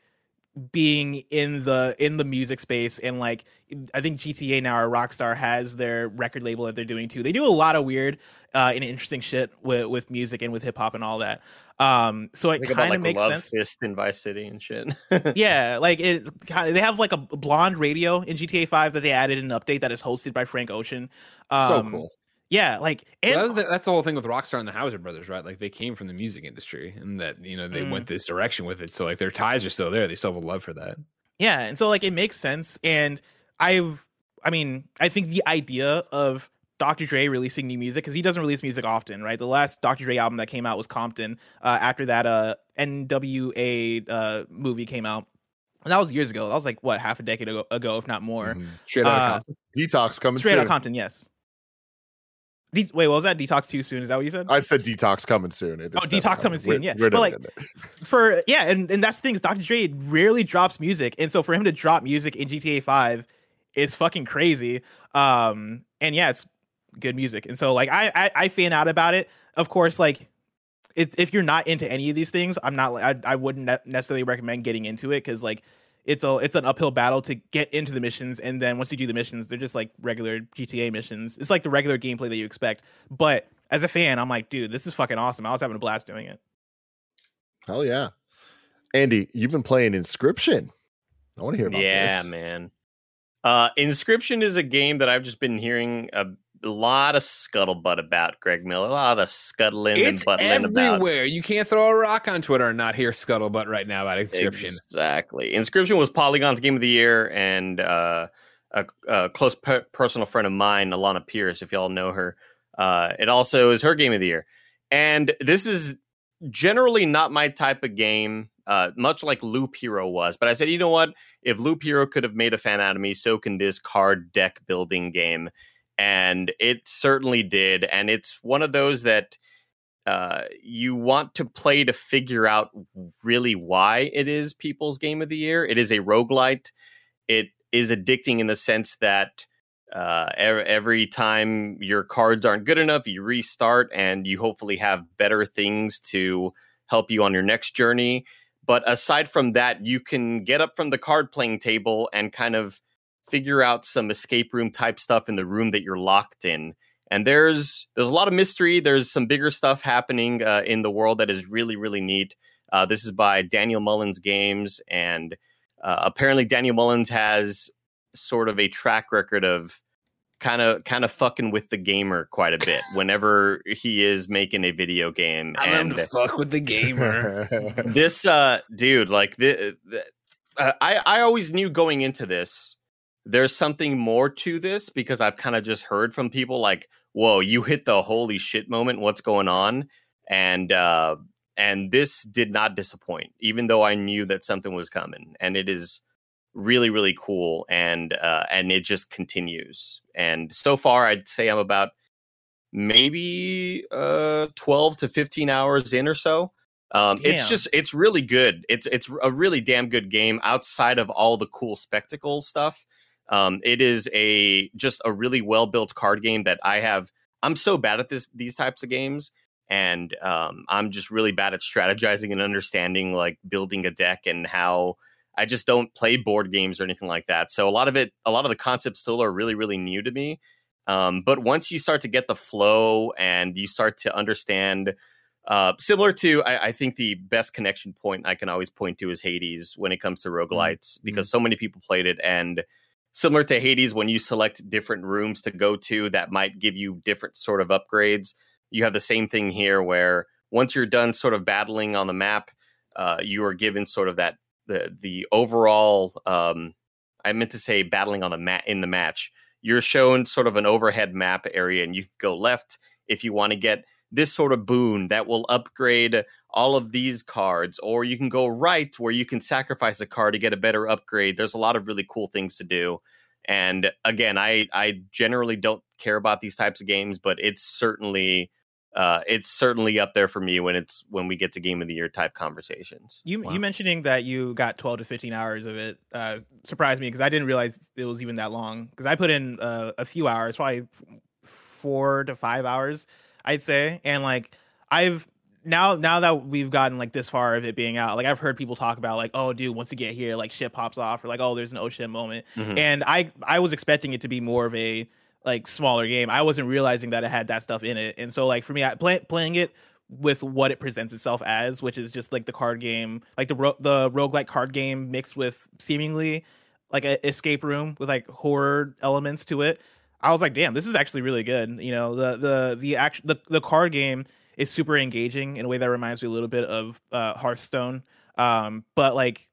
being in the in the music space and like I think GTA now or Rockstar has their record label that they're doing too. They do a lot of weird uh and interesting shit with with music and with hip hop and all that. Um so it Think about kind of like makes Love sense. Fist in Vice City and shit. yeah, like it kind of they have like a blonde radio in GTA 5 that they added in an update that is hosted by Frank Ocean. Um, so cool. Yeah, like Well, and that was the, that's the whole thing with Rockstar and the Houser brothers, right? Like they came from the music industry, and that you know they Mm. went this direction with it. So like their ties are still there. They still have a love for that. Yeah, and so like it makes sense. And I've, I mean, I think the idea of Dr. Dre releasing new music because he doesn't release music often, right? The last Dr. Dre album that came out was Compton. Uh, after that, uh, NWA uh movie came out, and that was years ago. That was like what half a decade ago, ago if not more. Mhm. Straight out Uh, of Compton. Detox coming Straight soon. out Compton, yes. De- Wait, what was that? Detox too soon? Is that what you said? I said detox coming soon. It- Oh, Detox coming soon, We're- yeah. we're But, like, for yeah, and, and that's the thing is Dr. Dre rarely drops music, and so for him to drop music in GTA Five is fucking crazy. Um, and yeah, it's good music, and so like I I, I fan out about it. Of course, like if if you're not into any of these things, I'm not like I I wouldn't necessarily recommend getting into it because like it's a it's an uphill battle to get into the missions, and then once you do the missions, they're just like regular GTA missions. It's like the regular gameplay that you expect, but as a fan, I'm like, dude, this is fucking awesome. I was having a blast doing it. Hell yeah. Andy, you've been playing Inscryption. I want to hear about this. yeah, this. man. Uh, Inscryption is a game that I've just been hearing a lot of scuttlebutt about. Greg Miller, a lot of scuttling It's and buttling about. everywhere. You can't throw a rock on Twitter and not hear scuttlebutt right now about inscryption. Exactly. Inscryption was Polygon's game of the year, and uh, a, a close pe- personal friend of mine, Alana Pierce, if y'all know her, uh, it also is her game of the year. And this is generally not my type of game, uh, much like Loop Hero was. But I said, you know what? If Loop Hero could have made a fan out of me, so can this card deck building game. And it certainly did. And it's one of those that uh, you want to play to figure out really why it is people's game of the year. It is a roguelite. It is addicting in the sense that uh, every, every time your cards aren't good enough, you restart and you hopefully have better things to help you on your next journey. But aside from that, you can get up from the card playing table and kind of figure out some escape room type stuff in the room that you're locked in and there's there's a lot of mystery there's some bigger stuff happening uh, in the world that is really really neat Uh, this is by Daniel Mullins Games, and uh, apparently Daniel Mullins has sort of a track record of kind of kind of fucking with the gamer quite a bit whenever he is making a video game. I and fuck with the gamer. this uh dude like the, the uh, i i always knew going into this there's something more to this because i've kind of just heard from people like whoa you hit the holy shit moment what's going on? And uh and this did not disappoint even though i knew that something was coming and it is really really cool and uh and it just continues. And so far i'd say i'm about maybe uh 12 to 15 hours in or so. Um it's just it's really good. It's it's a really damn good game outside of all the cool spectacle stuff um it is a just a really well built card game that i have i'm so bad at this these types of games and um i'm just really bad at strategizing and understanding like building a deck and how i just don't play board games or anything like that so a lot of it a lot of the concepts still are really really new to me um, but once you start to get the flow and you start to understand, uh, similar to, I, I think the best connection point I can always point to is Hades when it comes to roguelites, because so many people played it. And similar to Hades, when you select different rooms to go to that might give you different sort of upgrades, you have the same thing here where once you're done sort of battling on the map, uh, you are given sort of that the the overall um, I meant to say battling on the mat in the match. You're shown sort of an overhead map area and you can go left if you want to get this sort of boon that will upgrade all of these cards or you can go right where you can sacrifice a card to get a better upgrade there's a lot of really cool things to do and again i i generally don't care about these types of games but it's certainly uh, it's certainly up there for me when it's when we get to game of the year type conversations. You Wow. you mentioning that you got 12 to 15 hours of it uh, surprised me because I didn't realize it was even that long. Because I put in uh, a few hours, probably four to five hours, I'd say, and like I've now now that we've gotten like this far of it being out, like I've heard people talk about like, oh, dude, once you get here, like shit pops off, or like, oh, there's an oh shit moment, Mhm. and I I was expecting it to be more of a like smaller game. I wasn't realizing that it had that stuff in it, and so like for me, I play, playing it with what it presents itself as, which is just like the card game, like the ro- the roguelike card game mixed with seemingly like a escape room with like horror elements to it. I was like, damn, this is actually really good. You know, the the the act the, the card game is super engaging in a way that reminds me a little bit of uh, Hearthstone, um, but like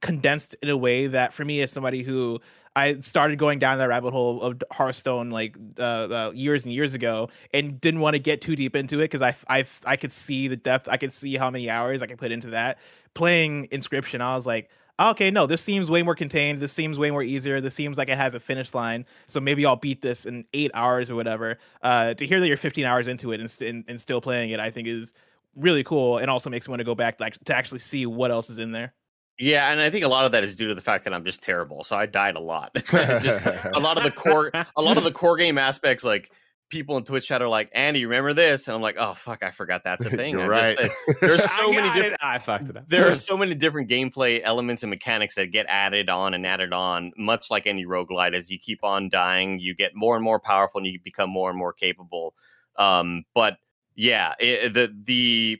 condensed in a way that for me as somebody who I started going down that rabbit hole of Hearthstone like uh, uh, years and years ago, and didn't want to get too deep into it because I, I I could see the depth, I could see how many hours I could put into that. Playing Inscryption, I was like, okay, no, this seems way more contained. This seems way more easier. This seems like it has a finish line. So maybe I'll beat this in eight hours or whatever. Uh, to hear that you're 15 hours into it and, and, and still playing it, I think is really cool, and also makes me want to go back like to actually see what else is in there. Yeah, and I think a lot of that is due to the fact that I'm just terrible. So I died a lot. just a lot of the core a lot of the core game aspects like people in Twitch chat are like, Andy, remember this? And I'm like, oh fuck, I forgot that's a thing. You're I just- right. there's I so many different it. I fucked it up. there are so many different gameplay elements and mechanics that get added on and added on, much like any roguelite. As you keep on dying, you get more and more powerful and you become more and more capable. Um, but yeah, it, the the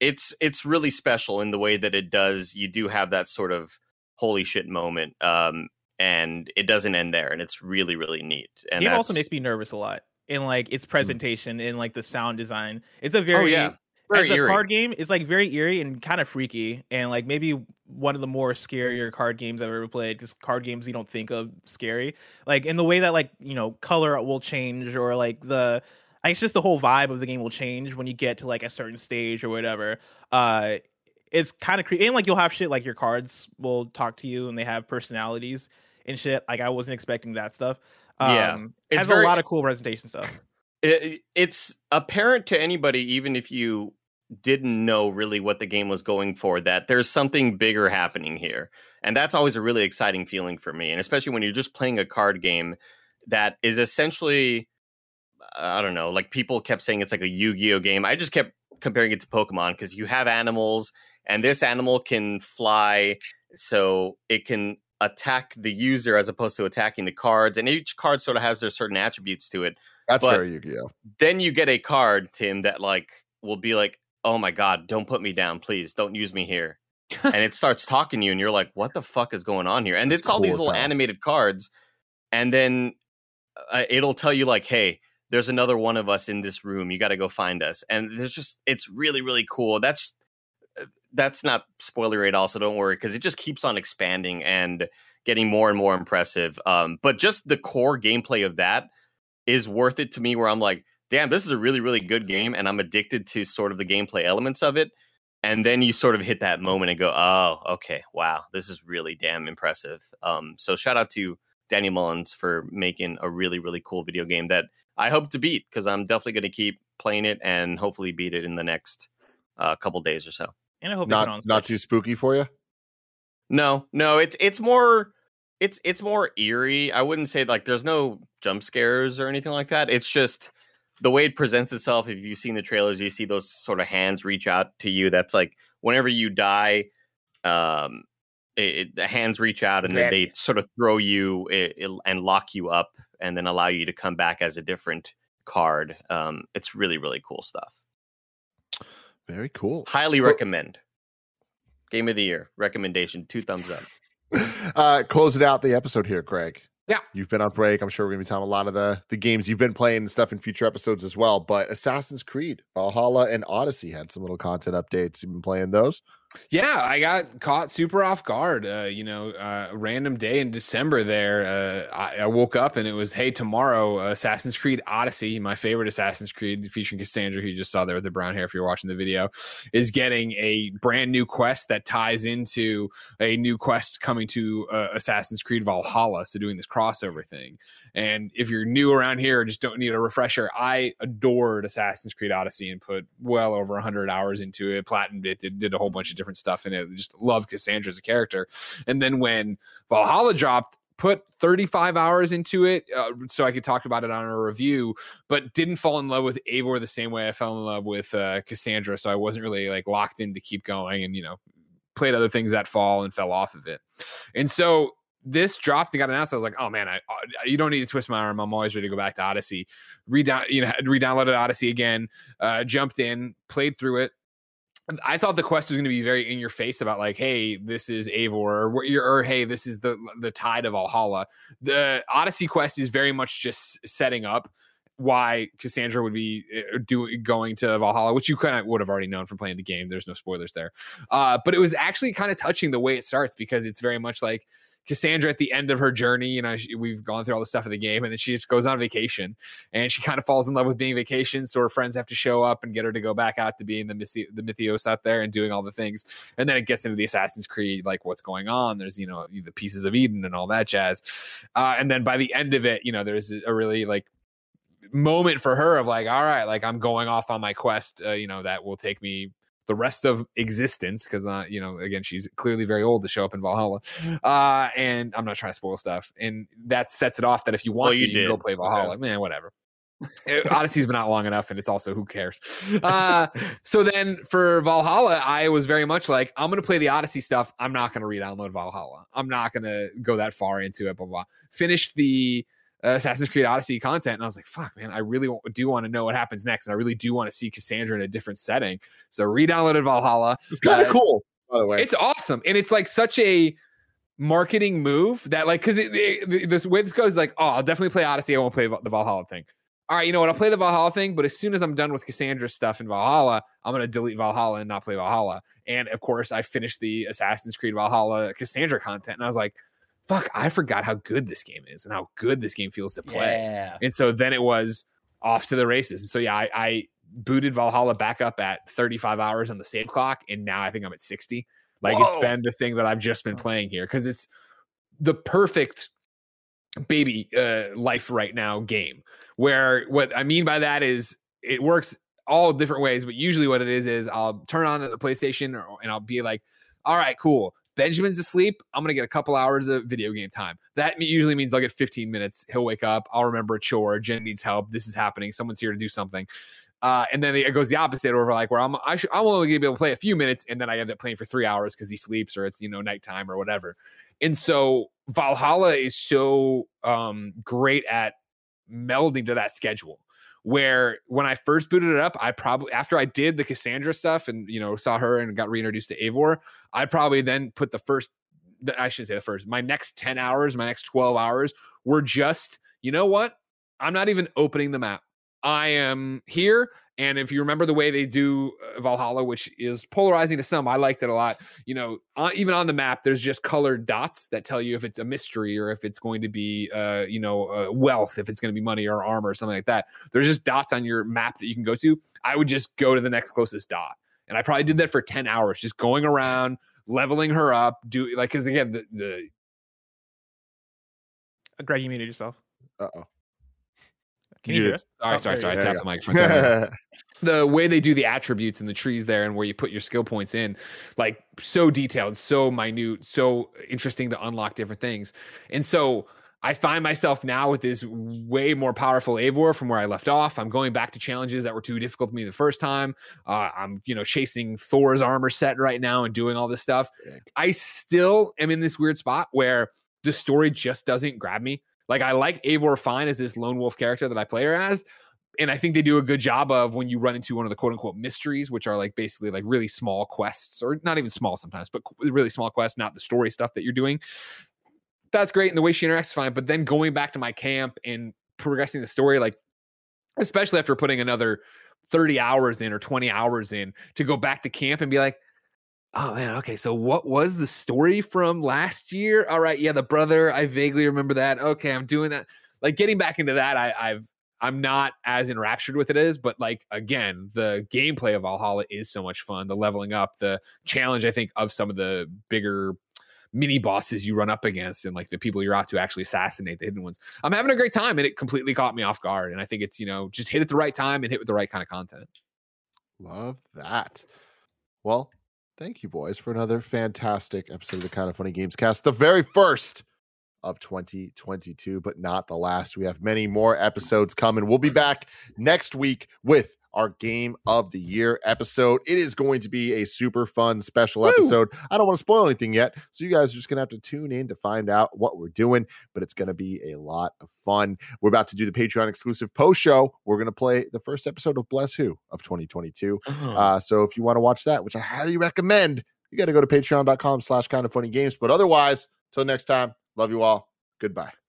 it's it's really special in the way that it does. You do have that sort of holy shit moment, um, and it doesn't end there, and it's really really neat. And game also makes me nervous a lot in like its presentation in like the sound design. It's a very oh yeah, very as a card game, it's like very eerie and kind of freaky, and like maybe one of the more scarier card games I've ever played. Because card games you don't think of scary, like in the way that like you know color will change or like the. like, It's just the whole vibe of the game will change when you get to like a certain stage or whatever. Uh, it's kind of creepy, and like you'll have shit like your cards will talk to you and they have personalities and shit. Like I wasn't expecting that stuff. Yeah. um, It's has very- a lot of cool presentation stuff. it, it's apparent to anybody, even if you didn't know really what the game was going for, that there's something bigger happening here. And that's always a really exciting feeling for me. And especially when you're just playing a card game that is essentially, I don't know, like people kept saying it's like a Yu Gi Oh game. I just kept comparing it to Pokemon because you have animals, and this animal can fly, so it can attack the user as opposed to attacking the cards. And each card sort of has their certain attributes to it That's But- very Yu-Gi-Oh. then you get a card, Tim, that like will be like, "Oh my god, don't put me down, please. Don't use me here." and it starts talking to you, and you're like, "What the fuck is going on here?" And That's it's all cool these little animated cards, and then uh, it'll tell you like, "Hey, there's another one of us in this room. You got to go find us." And there's just it's really really cool. That's that's not spoilery at all, so don't worry because it just keeps on expanding and getting more and more impressive. Um, but just the core gameplay of that is worth it to me. Where I'm like, damn, this is a really really good game, and I'm addicted to sort of the gameplay elements of it. And then you sort of hit that moment and go, oh, okay, wow, this is really damn impressive. Um, so shout out to Danny Mullins for making a really really cool video game that I hope to beat because I'm definitely going to keep playing it and hopefully beat it in the next uh, couple days or so. And I hope they on Not not too spooky for you. No, no, it's it's more it's it's more eerie. I wouldn't say like there's no jump scares or anything like that. It's just the way it presents itself. If you've seen the trailers, you see those sort of hands reach out to you. That's like whenever you die, um, it, it- the hands reach out and then they sort of throw you it, it- and lock you up, and then allow you to come back as a different card. Um, it's really really cool stuff. Very cool. Highly Well- recommend. Game of the year recommendation. Two thumbs up. uh closing out the episode here greg Yeah. you've been on break i'm sure we're gonna be telling a lot of the the games you've been playing and stuff in future episodes as well but assassin's creed valhalla and odyssey had some little content updates you've been playing those Yeah, I got caught super off guard. Uh, you know, uh, random day in December there. Uh, I, I woke up and it was, hey, tomorrow, uh, Assassin's Creed Odyssey, my favorite Assassin's Creed featuring Cassandra, who you just saw there with the brown hair if you're watching the video, is getting a brand new quest that ties into a new quest coming to uh, Assassin's Creed Valhalla. So doing this crossover thing. And if you're new around here or just don't need a refresher, I adored Assassin's Creed Odyssey and put well over 100 hours into it, platinumed it, did, did a whole bunch of different stuff in it. Just loved Cassandra as a character. And then when Valhalla dropped, put 35 hours into it uh, so I could talk about it on a review, but didn't fall in love with Eivor the same way I fell in love with uh, Cassandra. So I wasn't really like locked in to keep going and, you know, played other things that fall and fell off of it. And so this dropped and got announced. I was like, oh man, I, I you don't need to twist my arm. I'm always ready to go back to Odyssey. Redown, you know, re-downloaded Odyssey again. Uh, jumped in, played through it. I thought the quest was going to be very in your face about like, hey, this is Eivor, or, or hey, this is the the tide of Valhalla. The Odyssey quest is very much just setting up why Cassandra would be uh, do, going to Valhalla, which you kind of would have already known from playing the game. There's no spoilers there, uh, but it was actually kind of touching the way it starts because it's very much like Cassandra at the end of her journey. You know, she, we've gone through all the stuff of the game, and then she just goes on vacation, and she kind of falls in love with being vacation. So her friends have to show up and get her to go back out to being the Mythi- the Misthios out there and doing all the things. And then it gets into the Assassin's Creed, like what's going on. There's you know the pieces of Eden and all that jazz. Uh, and then by the end of it, you know, there's a really like moment for her of like, all right, like I'm going off on my quest. Uh, you know, that will take me the rest of existence because uh you know again she's clearly very old to show up in valhalla uh and i'm not trying to spoil stuff and that sets it off that if you want Well, to you you, can go play valhalla. Man whatever. Uh, odyssey's been out long enough and it's also who cares? Uh so then for valhalla i was very much like i'm gonna play the odyssey stuff. I'm not gonna re-download valhalla. I'm not gonna go that far into it blah blah. Finished the Assassin's Creed Odyssey content, and I was like, "Fuck, man! I really do want to know what happens next, and I really do want to see Cassandra in a different setting." So, re-downloaded Valhalla. it's kind of Uh, cool by the way It's awesome, and it's like such a marketing move that, like, because this way this goes, like, oh, I'll definitely play Odyssey. I won't play the Valhalla thing. All right, you know what? I'll play the Valhalla thing, but as soon as I'm done with Cassandra stuff in Valhalla, I'm gonna delete Valhalla and not play Valhalla. And of course, I finished the Assassin's Creed Valhalla Cassandra content, and I was like, "Fuck! I forgot how good this game is and how good this game feels to play." Yeah. And so then it was off to the races. And so yeah, I, I booted Valhalla back up at 35 hours on the save clock, and now I think I'm at 60. Like it's been the thing that I've just been playing here because it's the perfect baby uh, life right now game. Where what I mean by that is it works all different ways, but usually what it is is I'll turn on the PlayStation or, and I'll be like, all right, cool. Benjamin's asleep. I'm gonna get a couple hours of video game time. That usually means I'll get 15 minutes. He'll wake up. I'll remember a chore. Jen needs help. This is happening. Someone's here to do something. Uh, and then it goes the opposite over like where I'm I should, I'm only gonna be able to play a few minutes, and then I end up playing for three hours because he sleeps or it's you know nighttime or whatever. And so Valhalla is so um, great at melding to that schedule where when I first booted it up, I probably after I did the Cassandra stuff and you know saw her and got reintroduced to Eivor, I probably then put the first I shouldn't say the first. My next 10 hours, my next 12 hours were just, you know what? I'm not even opening the map. I am here. And if you remember the way they do uh, Valhalla, which is polarizing to some, I liked it a lot. You know, uh, even on the map, there's just colored dots that tell you if it's a mystery or if it's going to be, uh, you know, uh, wealth, if it's going to be money or armor or something like that. There's just dots on your map that you can go to. I would just go to the next closest dot. And I probably did that for 10 hours, just going around, leveling her up, do like, because again, the, the Greg, you muted yourself. Uh oh. Can you hear us? Sorry, Oh, sorry, sorry. I tapped the microphone. the way they do the attributes and the trees there and where you put your skill points in, like so detailed, so minute, so interesting to unlock different things. And so I find myself now with this way more powerful Eivor from where I left off. I'm going back to challenges that were too difficult for me the first time. Uh, I'm, you know, chasing Thor's armor set right now and doing all this stuff. I still am in this weird spot where the story just doesn't grab me. Like I like Eivor fine as this lone wolf character that I play her as. And I think they do a good job of when you run into one of the quote unquote mysteries, which are like basically like really small quests, or not even small sometimes, but really small quests, not the story stuff that you're doing. That's great. And the way she interacts is fine. But then going back to my camp and progressing the story, like especially after putting another 30 hours in or 20 hours in to go back to camp and be like, oh man, okay, so what was the story from last year? All right, yeah, the brother, I vaguely remember that. Okay, I'm doing that. Like getting back into that, I, I've I'm not as enraptured with it as, but like again, the gameplay of Valhalla is so much fun. The leveling up, the challenge, I think, of some of the bigger mini bosses you run up against and like the people you're out to actually assassinate the hidden ones. I'm having a great time and it completely caught me off guard. And I think it's, you know, just hit at the right time and hit with the right kind of content. Love that. Well, thank you, boys, for another fantastic episode of the Kind of Funny Games Cast. The very first of 2022, but not the last. We have many more episodes coming. We'll be back next week with our game of the year episode. It is going to be a super fun special episode. I don't want to spoil anything yet, so you guys are just going to have to tune in to find out what we're doing, but it's going to be a lot of fun. We're about to do the Patreon exclusive post show. We're going to play the first episode of Bless Who of 2022. Uh, so if you want to watch that, which I highly recommend, you got to go to patreon.com slash kind of funny games. But otherwise, till next time, love you all. Goodbye.